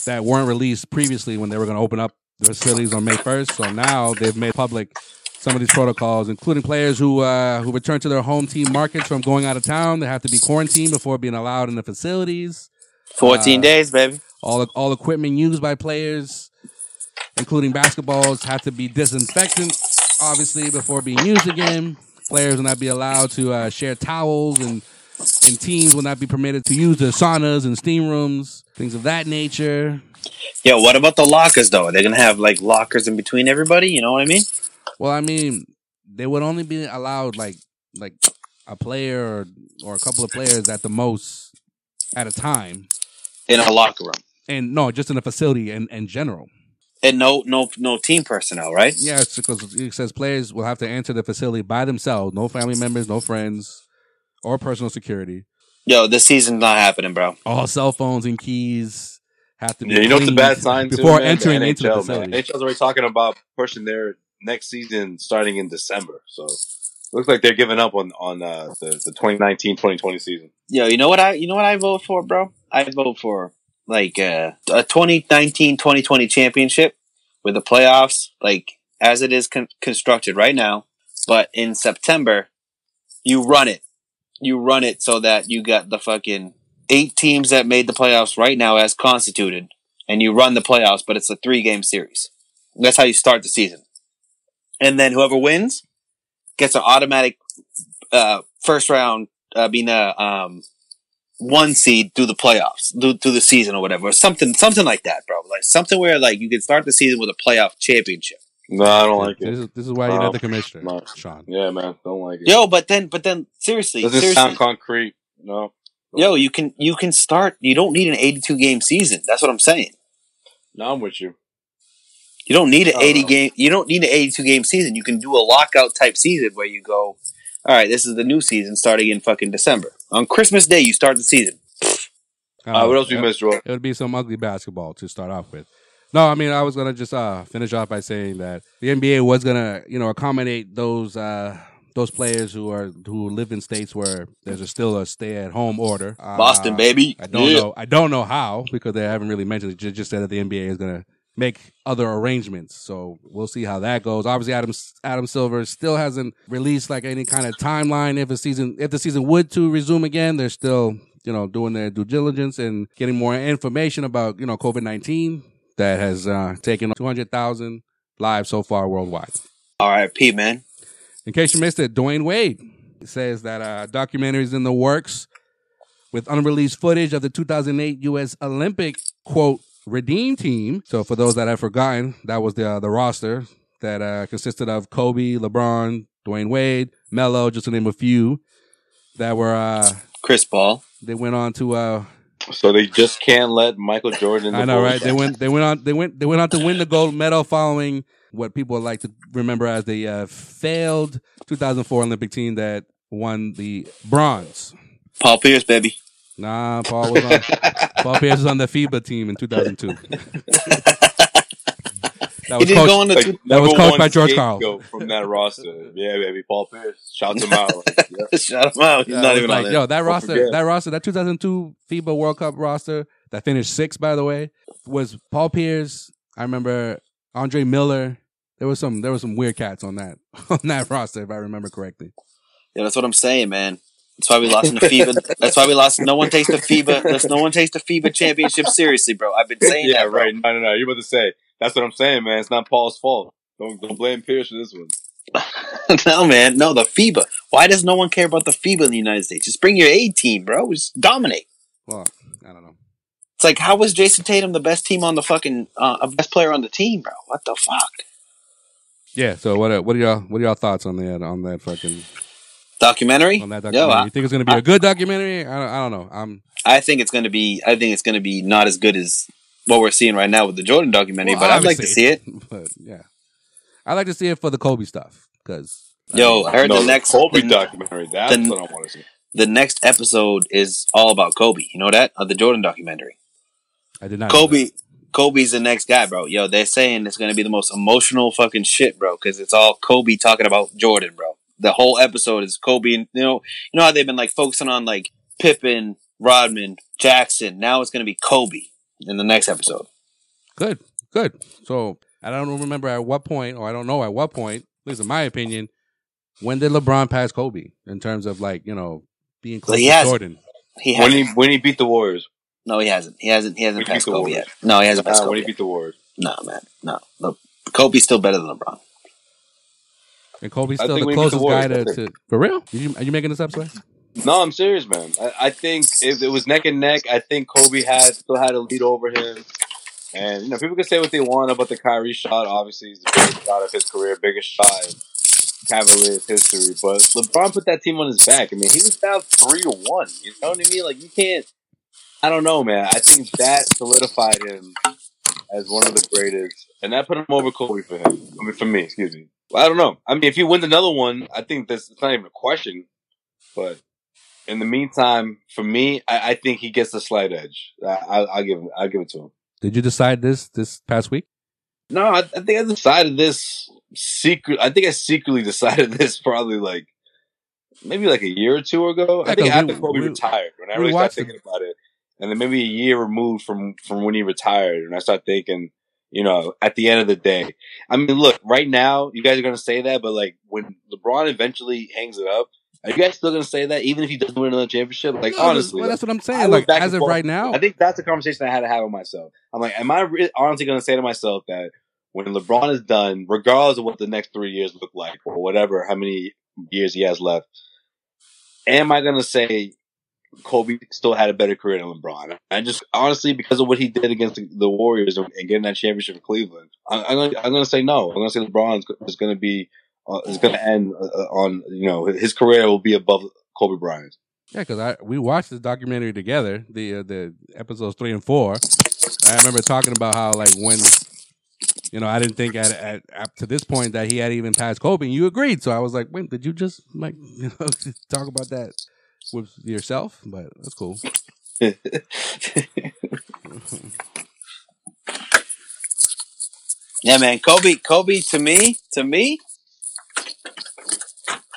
that weren't released previously when they were going to open up the facilities on May 1st. So now they've made public some of these protocols, including players who uh, who return to their home team markets from going out of town. They have to be quarantined before being allowed in the facilities. 14 Uh, days, baby. All all equipment used by players, including basketballs, have to be disinfectant, obviously, before being used again. Players will not be allowed to uh, share towels, and and teams will not be permitted to use the saunas and steam rooms, things of that nature. Yeah, what about the lockers though? They're gonna have like lockers in between everybody. You know what I mean? Well, I mean, they would only be allowed like like a player or, or a couple of players at the most at a time, In a locker room, and no, just in a facility in, in general. and no, no, no team personnel, right? Yeah, it's because it says players will have to enter the facility by themselves, no family members, no friends, or personal security. Yo, this season's not happening, bro. All cell phones and keys have to be Yeah, you know what's a bad sign too, before man? entering The into the NHL, facility. Man. NHL's already talking about pushing their next season starting in December. So looks like they're giving up on on uh, the the 2019-2020 season. Yo, you know what I, you know what I vote for, bro? I vote for like uh, a 2019-2020 championship with the playoffs, like as it is con- constructed right now. But in September, you run it. You run it so that you got the fucking eight teams that made the playoffs right now as constituted, and you run the playoffs, but it's a three game series. That's how you start the season. And then whoever wins gets an automatic uh, first round, uh, being a um, one seed through the playoffs, through, through the season or whatever, or something, something like that, bro. Like something where like you can start the season with a playoff championship. No, I don't like This it. is, this is why you're Um, not the commissioner, no. Sean. Yeah, man, don't like it. Yo, but then, but then, seriously, Doesn't seriously, sound concrete. No. yo, you can you can start. You don't need an eighty-two game season. That's what I'm saying. No, I'm with you. You don't need an Oh, eighty no. game. You don't need an eighty-two game season. You can do a lockout type season where you go. All right, this is the new season starting in fucking December. On Christmas Day, you start the season. Uh, what else we missed, Joel? It would be some ugly basketball to start off with. No, I mean I was gonna just uh, finish off by saying that the NBA was gonna you know accommodate those uh, those players who are who live in states where there's a, still a stay at home order. Uh, Boston, baby. I don't Yeah. know. I don't know how because they haven't really mentioned it. Just, just said that the NBA is gonna make other arrangements. So we'll see how that goes. Obviously, Adam Adam Silver still hasn't released like any kind of timeline if the season if the season would to resume again. They're still you know doing their due diligence and getting more information about you know COVID nineteen that has uh, taken two hundred thousand lives so far worldwide. R.I.P. Man. In case you missed it, Dwyane Wade says that uh, documentaries in the works with unreleased footage of the 2008 U.S. Olympic quote redeem team. So for those that have forgotten, that was the uh, the roster that uh, consisted of Kobe, LeBron, Dwyane Wade, Melo, just to name a few. That were uh, Chris Paul. They went on to. So they just can't let Michael Jordan. I know, right? They went. They went on. They went. They went on to win the gold medal following what people like to remember as the uh, failed 2004 Olympic team that won the bronze. Paul Pierce, baby. Nah, Paul was on. Paul Pierce was on the FIBA team in 2002. that was coached, go the, that was coached by George Karl. From that roster, yeah, baby, Paul Pierce. Shout him out. Yeah. Shout him out. He's Yeah, not even was on like. Yo, that Don't roster, forget. that roster, that 2002 FIBA World Cup roster that finished sixth, by the way, was Paul Pierce. I remember Andre Miller. There was some, there was some weird cats on that on that roster, if I remember correctly. Yeah, that's what I'm saying, man. That's why we lost in the FIBA. That's why we lost. No one takes the FIBA. There's no one takes the FIBA championship seriously, bro. I've been saying yeah, that, bro. right. No, no, no. You're about to say that's what I'm saying, man. It's not Paul's fault. Don't don't blame Pierce for this one. no, man. No, the FIBA. Why does no one care about the FIBA in the United States? Just bring your A team, bro. Just dominate. Well, I don't know. It's like, how was Jayson Tatum the best team on the fucking, uh, best player on the team, bro? What the fuck? Yeah. So what? Are, what are y'all? What are y'all thoughts on that? On that fucking Documentary? on that Yo, documentary? I, you think it's gonna be a good documentary? I don't, I don't know. I'm. I think it's going to be. I think it's going to be not as good as what we're seeing right now with the Jordan documentary, Well, but I'd like to see it. But yeah, I like to see it for the Kobe stuff because Yo, I heard no, the next Kobe the, documentary. That's the- what I want to see. the next episode is all about Kobe. You know that of the Jordan documentary. I did not. know Kobe, Kobe's the next guy, bro. Yo, they're saying it's gonna be the most emotional fucking shit, bro, because it's all Kobe talking about Jordan, bro. The whole episode is Kobe, and you know, you know how they've been like focusing on like Pippen, Rodman, Jackson. Now it's gonna be Kobe in the next episode. Good, good. So I don't remember at what point, or I don't know at what point. At least in my opinion, when did LeBron pass Kobe in terms of like you know being close he to hasn't. Jordan? He When hasn't. he when he beat the Warriors. no, he hasn't. He hasn't. He hasn't When he passed Kobe yet. No, he hasn't passed Nah, Kobe when he beat the Warriors. No, man. No, no. Kobe's still better than LeBron. And Kobe's still the when he beat the closest guy to, that's to for real. Are you, are you making this up, Sway? No, I'm serious, man. I, I think if it was neck and neck, I think Kobe had still had a lead over him. And you know, people can say what they want about the Kyrie shot. Obviously, he's the biggest shot of his career, biggest shot in Cavaliers history. But LeBron put that team on his back. I mean, he was down three to one. You know what I mean? Like you can't. I don't know, man. I think that solidified him as one of the greatest, and that put him over Kobe for him. I mean, for me, excuse me. Well, I don't know. I mean, if he wins another one, I think that's not even a question. But in the meantime, for me, I, I think he gets the slight edge. I, I, I'll give him. I'll give it to him. Did you decide this this past week? No, I, I think I decided this secret. I think I secretly decided this probably like maybe like a year or two ago. Yeah, I think after we- Kobe we- retired, when I really started thinking about it, and then maybe a year removed from from when he retired, and I start thinking, you know, at the end of the day, I mean, look, right now you guys are gonna say that, but like when LeBron eventually hangs it up. Are you guys still gonna say that even if he doesn't win another championship? Like No, honestly, well, that's what I'm saying. Like as of forth. right now, I think that's a conversation I had to have with myself. I'm like, am I re- honestly going to say to myself that when LeBron is done, regardless of what the next three years look like or whatever, how many years he has left, am I going to say Kobe still had a better career than LeBron? I just honestly, because of what he did against the, the Warriors and and getting that championship in Cleveland, I'm, I'm going I'm to say no. I'm going to say LeBron is, is going to be uh, is going to end uh, on you know his career will be above Kobe Bryant. yeah, because I we watched this documentary together, the uh, the episodes three and four. I remember talking about how like when you know I didn't think at, at up to this point that he had even passed Kobe, and you agreed. So I was like, wait, did you just like you know talk about that with yourself? But that's cool. Yeah, man. Kobe, Kobe to me, to me,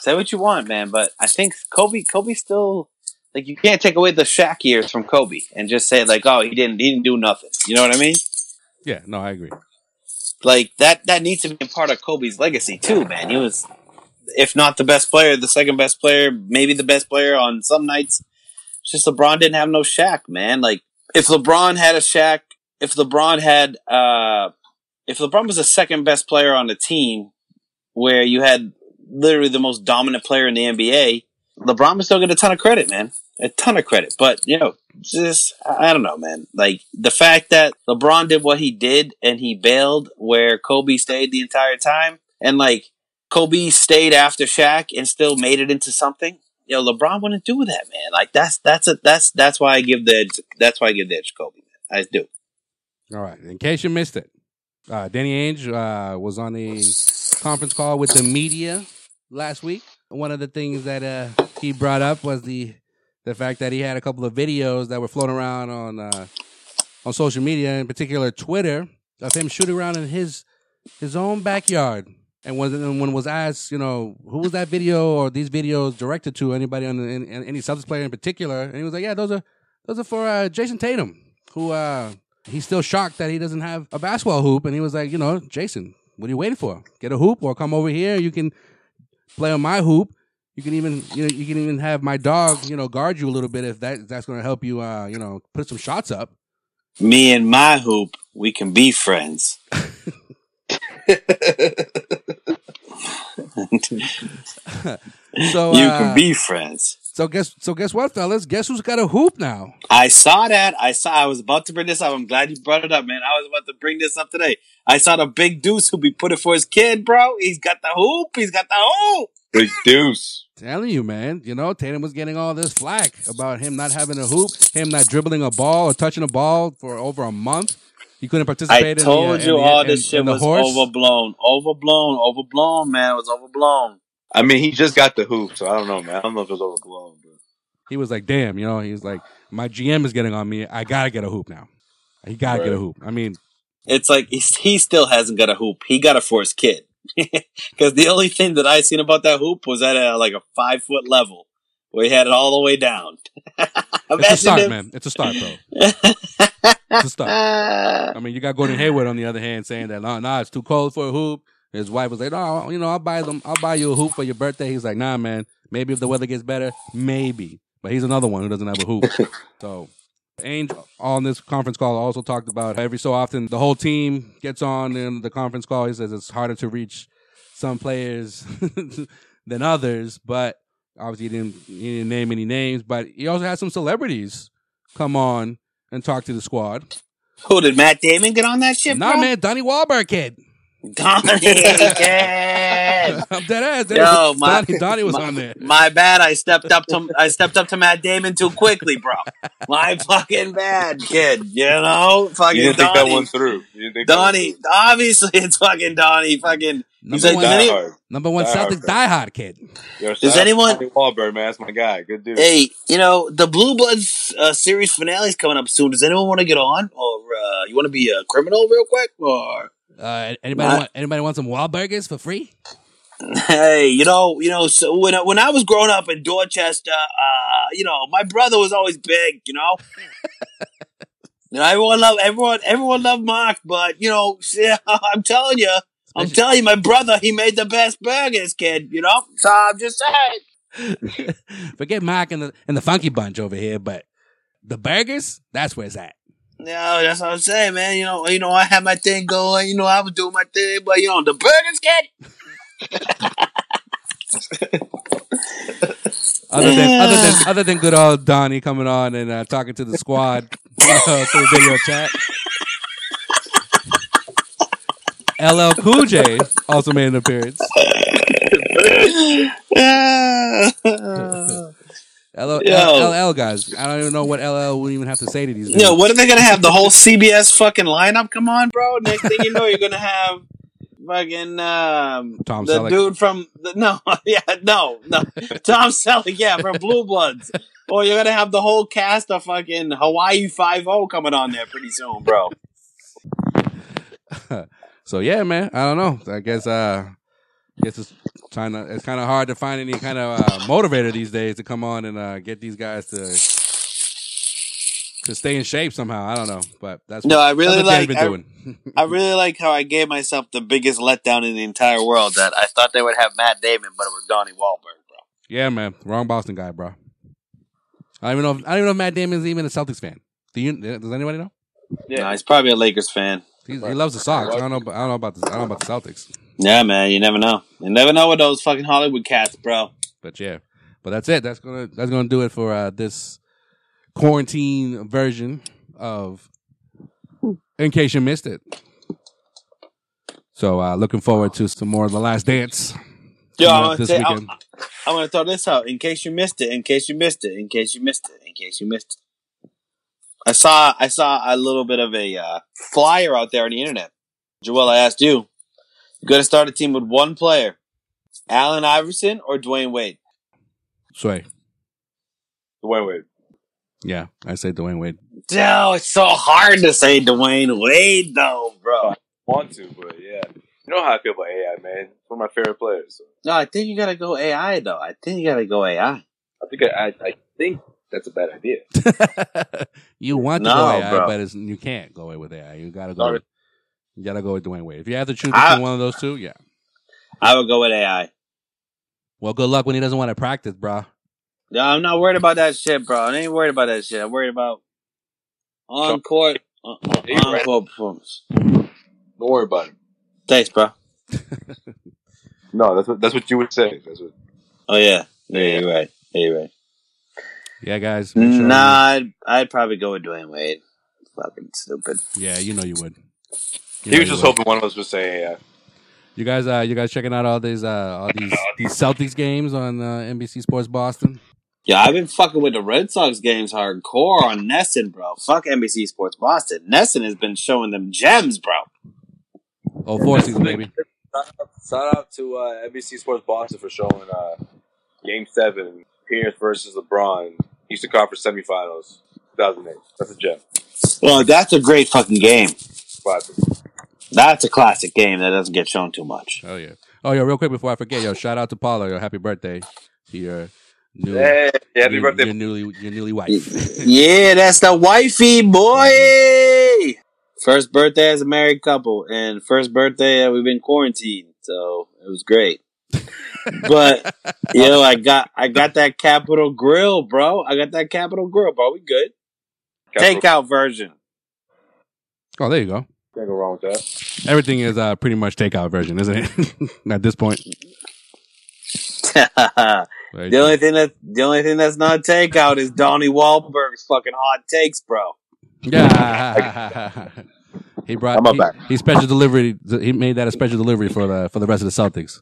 say what you want, man. But I think Kobe, Kobe still like you can't take away the Shaq years from Kobe and just say like, oh, he didn't, he didn't do nothing. You know what I mean? Yeah, no, I agree. Like that that needs to be a part of Kobe's legacy too, man. He was if not the best player, the second best player, maybe the best player on some nights. It's just LeBron didn't have no Shaq, man. Like if LeBron had a Shaq, if LeBron had uh if LeBron was the second best player on the team where you had literally the most dominant player in the NBA, LeBron would still get a ton of credit, man. A ton of credit. But, you know, just, I don't know, man. Like, the fact that LeBron did what he did and he bailed where Kobe stayed the entire time, and like, Kobe stayed after Shaq and still made it into something. You know, LeBron wouldn't do that, man. Like, that's, that's a, that's, that's why I give the edge, that's why I give the edge to Kobe, man. I do. All right. In case you missed it, uh, Danny Ainge uh, was on a conference call with the media last week. One of the things that uh, he brought up was the the fact that he had a couple of videos that were floating around on uh, on social media, in particular Twitter, of him shooting around in his his own backyard. And when and when was asked, you know, who was that video or these videos directed to? Anybody on the, any, any Celtics player in particular? And he was like, yeah, those are those are for uh, Jayson Tatum, who uh, he's still shocked that he doesn't have a basketball hoop. And he was like, you know, Jason, what are you waiting for? Get a hoop or come over here. You can play on my hoop. You can even you know you can even have my dog you know guard you a little bit if that that's going to help you uh you know put some shots up. Me and my hoop, we can be friends. So you uh, can be friends. So guess so guess what, fellas? Guess who's got a hoop now? I saw that. I saw. I was about to bring this up. I'm glad you brought it up, man. I was about to bring this up today. I saw the big deuce who be put it for his kid, bro. He's got the hoop. He's got the hoop. Big deuce. Telling you, man. You know, Tatum was getting all this flack about him not having a hoop, him not dribbling a ball or touching a ball for over a month. He couldn't participate. I in the, told uh, in you the- all in- this shit in the was horse. overblown, overblown, overblown, man. It was overblown. I mean, he just got the hoop, so I don't know, man. I don't know if it was overblown, but He was like, "Damn," you know. He's like, "My GM is getting on me. I gotta get a hoop now. He gotta get a hoop." I mean, It's like he's, he still hasn't got a hoop. He got it for his kid. Because the only thing that I seen about that hoop was at a, like a five foot level where he had it all the way down. it's a start, him- man. It's a start, bro. It's a start. I mean, you got Gordon Hayward on the other hand saying that, "Nah, nah, it's too cold for a hoop." His wife was like, "No, you know, I'll buy them. I'll buy you a hoop for your birthday." He's like, "Nah, man. Maybe if the weather gets better, maybe." But he's another one who doesn't have a hoop. so, Ainge on this conference call also talked about every so often the whole team gets on in the conference call. He says it's harder to reach some players than others, but obviously he didn't, he didn't name any names. But he also had some celebrities come on and talk to the squad. Who did Matt Damon get on that shit? Nah, bro? man, Donnie Wahlberg kid. Donnie, kid. I'm dead ass. Dead Yo, ass. my, Donnie, Donnie was my, on there. My bad. I stepped up to I stepped up to Matt Damon too quickly, bro. My fucking bad, kid. You know, fucking you didn't think that one through. You didn't think that one Donnie, obviously it's fucking Donnie. Fucking. He's Number like, one, does, any- hard. number one Die hard, Celtics bro. diehard kid. Yo, Does anyone- Donnie Wahlberg, man, that's my guy. Good dude. hey, you know the Blue Bloods uh, series finale is coming up soon. Does anyone want to get on, or uh, you want to be a criminal real quick, or Uh, anybody want anybody want some Wahlburgers for free? Hey, you know, you know, so when I, when I was growing up in Dorchester, uh, you know, my brother was always big, you know. you know, everyone loved everyone, everyone loved Mark, but you know, I'm telling you, I'm telling you, my brother, he made the best burgers, kid. You know, so I'm just saying. Forget Mark and the and the Funky Bunch over here, but the burgers, that's where it's at. No, that's what I'm saying, man. You know, you know, I had my thing going. You know, I was doing my thing, but you know, the burgers, get. Other than other than other than good old Donnie coming on and uh, talking to the squad know, through video chat. LL Cool J also made an appearance. LL, Yo. LL guys, I don't even know what LL would even have to say to these. Yo, dudes. what are they gonna have? The whole CBS fucking lineup? Come on, bro. Next thing you know, you're gonna have fucking um, Tom the Selleck. dude from the, no, yeah, no, no, Tom Selleck, yeah, from Blue Bloods. Or you're gonna have the whole cast of fucking Hawaii Five O coming on there pretty soon, bro. so yeah, man. I don't know. I guess uh guess it's trying to it's kind of hard to find any kind of uh, motivator these days to come on and uh, get these guys to to stay in shape somehow. I don't know, but that's No, what, I really that's what Dan's like- been I- doing. I really like how I gave myself the biggest letdown in the entire world. That I thought they would have Matt Damon, but it was Donnie Wahlberg, bro. yeah, man, wrong Boston guy, bro. I don't even know. If, I don't even know if Matt Damon's even a Celtics fan. Do you? Does anybody know? Yeah, no, he's probably a Lakers fan. He's, he loves the Sox. I don't know. I don't know about the. I don't know about the Celtics. Yeah, man, you never know. You never know with those fucking Hollywood cats, bro. But yeah, but that's it. That's gonna that's gonna do it for uh, this quarantine version of. In case you missed it. So uh, looking forward to some more of the Last Dance. Yo, I'm gonna, this say, I'm, weekend. I'm gonna throw this out in case you missed it. In case you missed it. In case you missed it. In case you missed it. I saw I saw a little bit of a uh, flyer out there on the internet. Joel, I asked you. You got to start a team with one player, Allen Iverson or Dwyane Wade. Sway. Dwyane Wade. Yeah, I say Dwyane Wade. No, it's so hard to say Dwyane Wade though, bro. Want to, but yeah. You know how I feel about AI, man. It's one of my favorite players. So No, I think you gotta go AI though. I think you gotta go AI. I think I, I, I think that's a bad idea. you want to go AI, bro. but it's, you can't go away with AI. You gotta go. Sorry. With, you gotta go with Dwyane Wade. If you have to choose I- between one of those two, yeah. I would go with AI. Well, good luck when he doesn't want to practice, bro. No, I'm not worried about that shit, bro. I ain't worried about that shit. I'm worried about on court, on, uh, Hey, on Brad. court performance. Don't worry about it. Thanks, bro. No, that's what that's what you would say. That's what. Oh yeah, yeah, you're right. Yeah, you're right. Yeah, guys. make sure Nah, I'd, I'd probably go with Dwyane Wade. Fucking stupid. yeah, you know you would. You He know was just hoping one of us would say AI. You guys, uh, you guys checking out all these, uh, all these, these Celtics games on uh, NBC Sports Boston. Yeah, I've been fucking with the Red Sox games hardcore on NESN, bro. Fuck NBC Sports Boston. NESN has been showing them gems, bro. Oh, four season, baby. Shout out, shout out to uh, NBC Sports Boston for showing uh, Game Seven, Pierce versus LeBron, Eastern Conference Semifinals, 2008. That's a gem. Well, that's a great fucking game. Classic. That's a classic game that doesn't get shown too much. Oh yeah. Oh yeah. Real quick before I forget, yo, shout out to Paula. Yo, happy birthday to your new, Hey, happy your, birthday. your newly, your newly wife. Yeah, that's the wifey, boy. Mm-hmm. First birthday as a married couple, and first birthday that we've been quarantined, so it was great. but yo, I got I got that Capital Grille, bro. I got that Capital Grille, bro. We good. Takeout version. oh, there you go. Can't go wrong with that. Everything is uh, pretty much takeout version, isn't it? At this point. the only thing that the only thing that's not takeout is Donnie Wahlberg's fucking hot takes, bro. Yeah. he brought. I'm he, back. he special delivery. He made that a special delivery for the for the rest of the Celtics.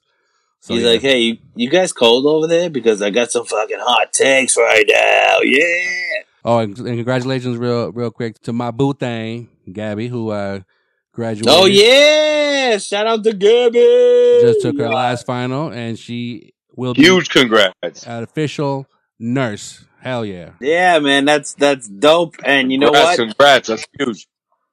So, He's yeah. like, hey, you, you guys cold over there? Because I got some fucking hot takes right now. Yeah. Oh, and, and congratulations, real real quick, to my boo thing, Gabby, who uh graduated. Oh yeah! Shout out to Gabby. Just took her last final, and she will be Huge congrats. an official nurse. Hell yeah! Yeah, man, that's that's dope. And you know congrats, what? Congrats. That's huge.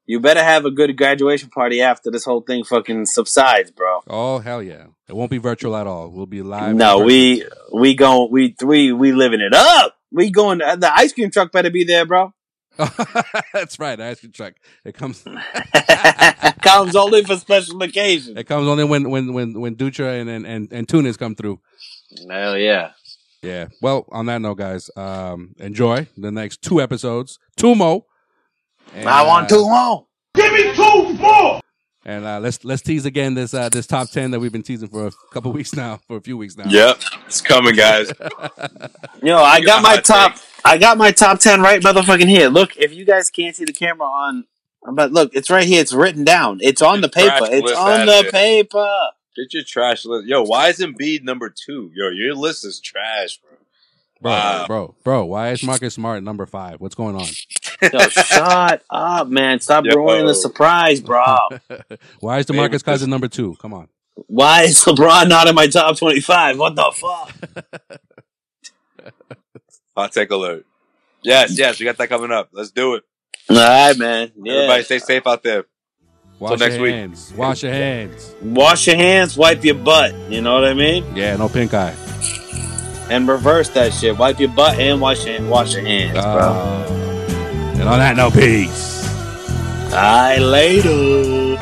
You better have a good graduation party after this whole thing fucking subsides, bro. Oh hell yeah! It won't be virtual at all. We'll be live. No, we we going we we we living it up. We going the ice cream truck better be there, bro. Person. That's right. The ice cream truck. It comes. Comes only for special occasions. It comes only when when when when Dutra and and and, and Tunis come through. Hell yeah. Yeah. Well, on that note, guys, um, enjoy the next two episodes. Two more. And, I want uh, two more. Give me two more. And uh, let's let's tease again this uh, this top ten that we've been teasing for a couple weeks now, for a few weeks now. Yep, it's coming, guys. Yo, I got got my hot top. I got my top ten right, motherfucking here. Look, if you guys can't see the camera on, but look, it's right here. It's written down. It's on the paper. It's on the it. paper. Get your trash list. Yo, why is Embiid number two? Yo, your list is trash, bro. Bro, Wow. bro, bro, why is Marcus Smart number five? What's going on? Yo, shut up, man. Stop Yo. ruining the surprise, bro. why is Man, DeMarcus with Cousins number two? Come on. Why is LeBron not in my top twenty-five? What the fuck? Hot take alert. Yes, yes, we got that coming up. Let's do it. All right, man. Yeah. Everybody stay safe out there. Wash next your week. hands. Wash your hands. Wash your hands, wipe your butt. You know what I mean? Yeah, no pink eye. And reverse that shit. Wipe your butt and wash your wash your hands, bro. Uh, And on that note, peace. I later.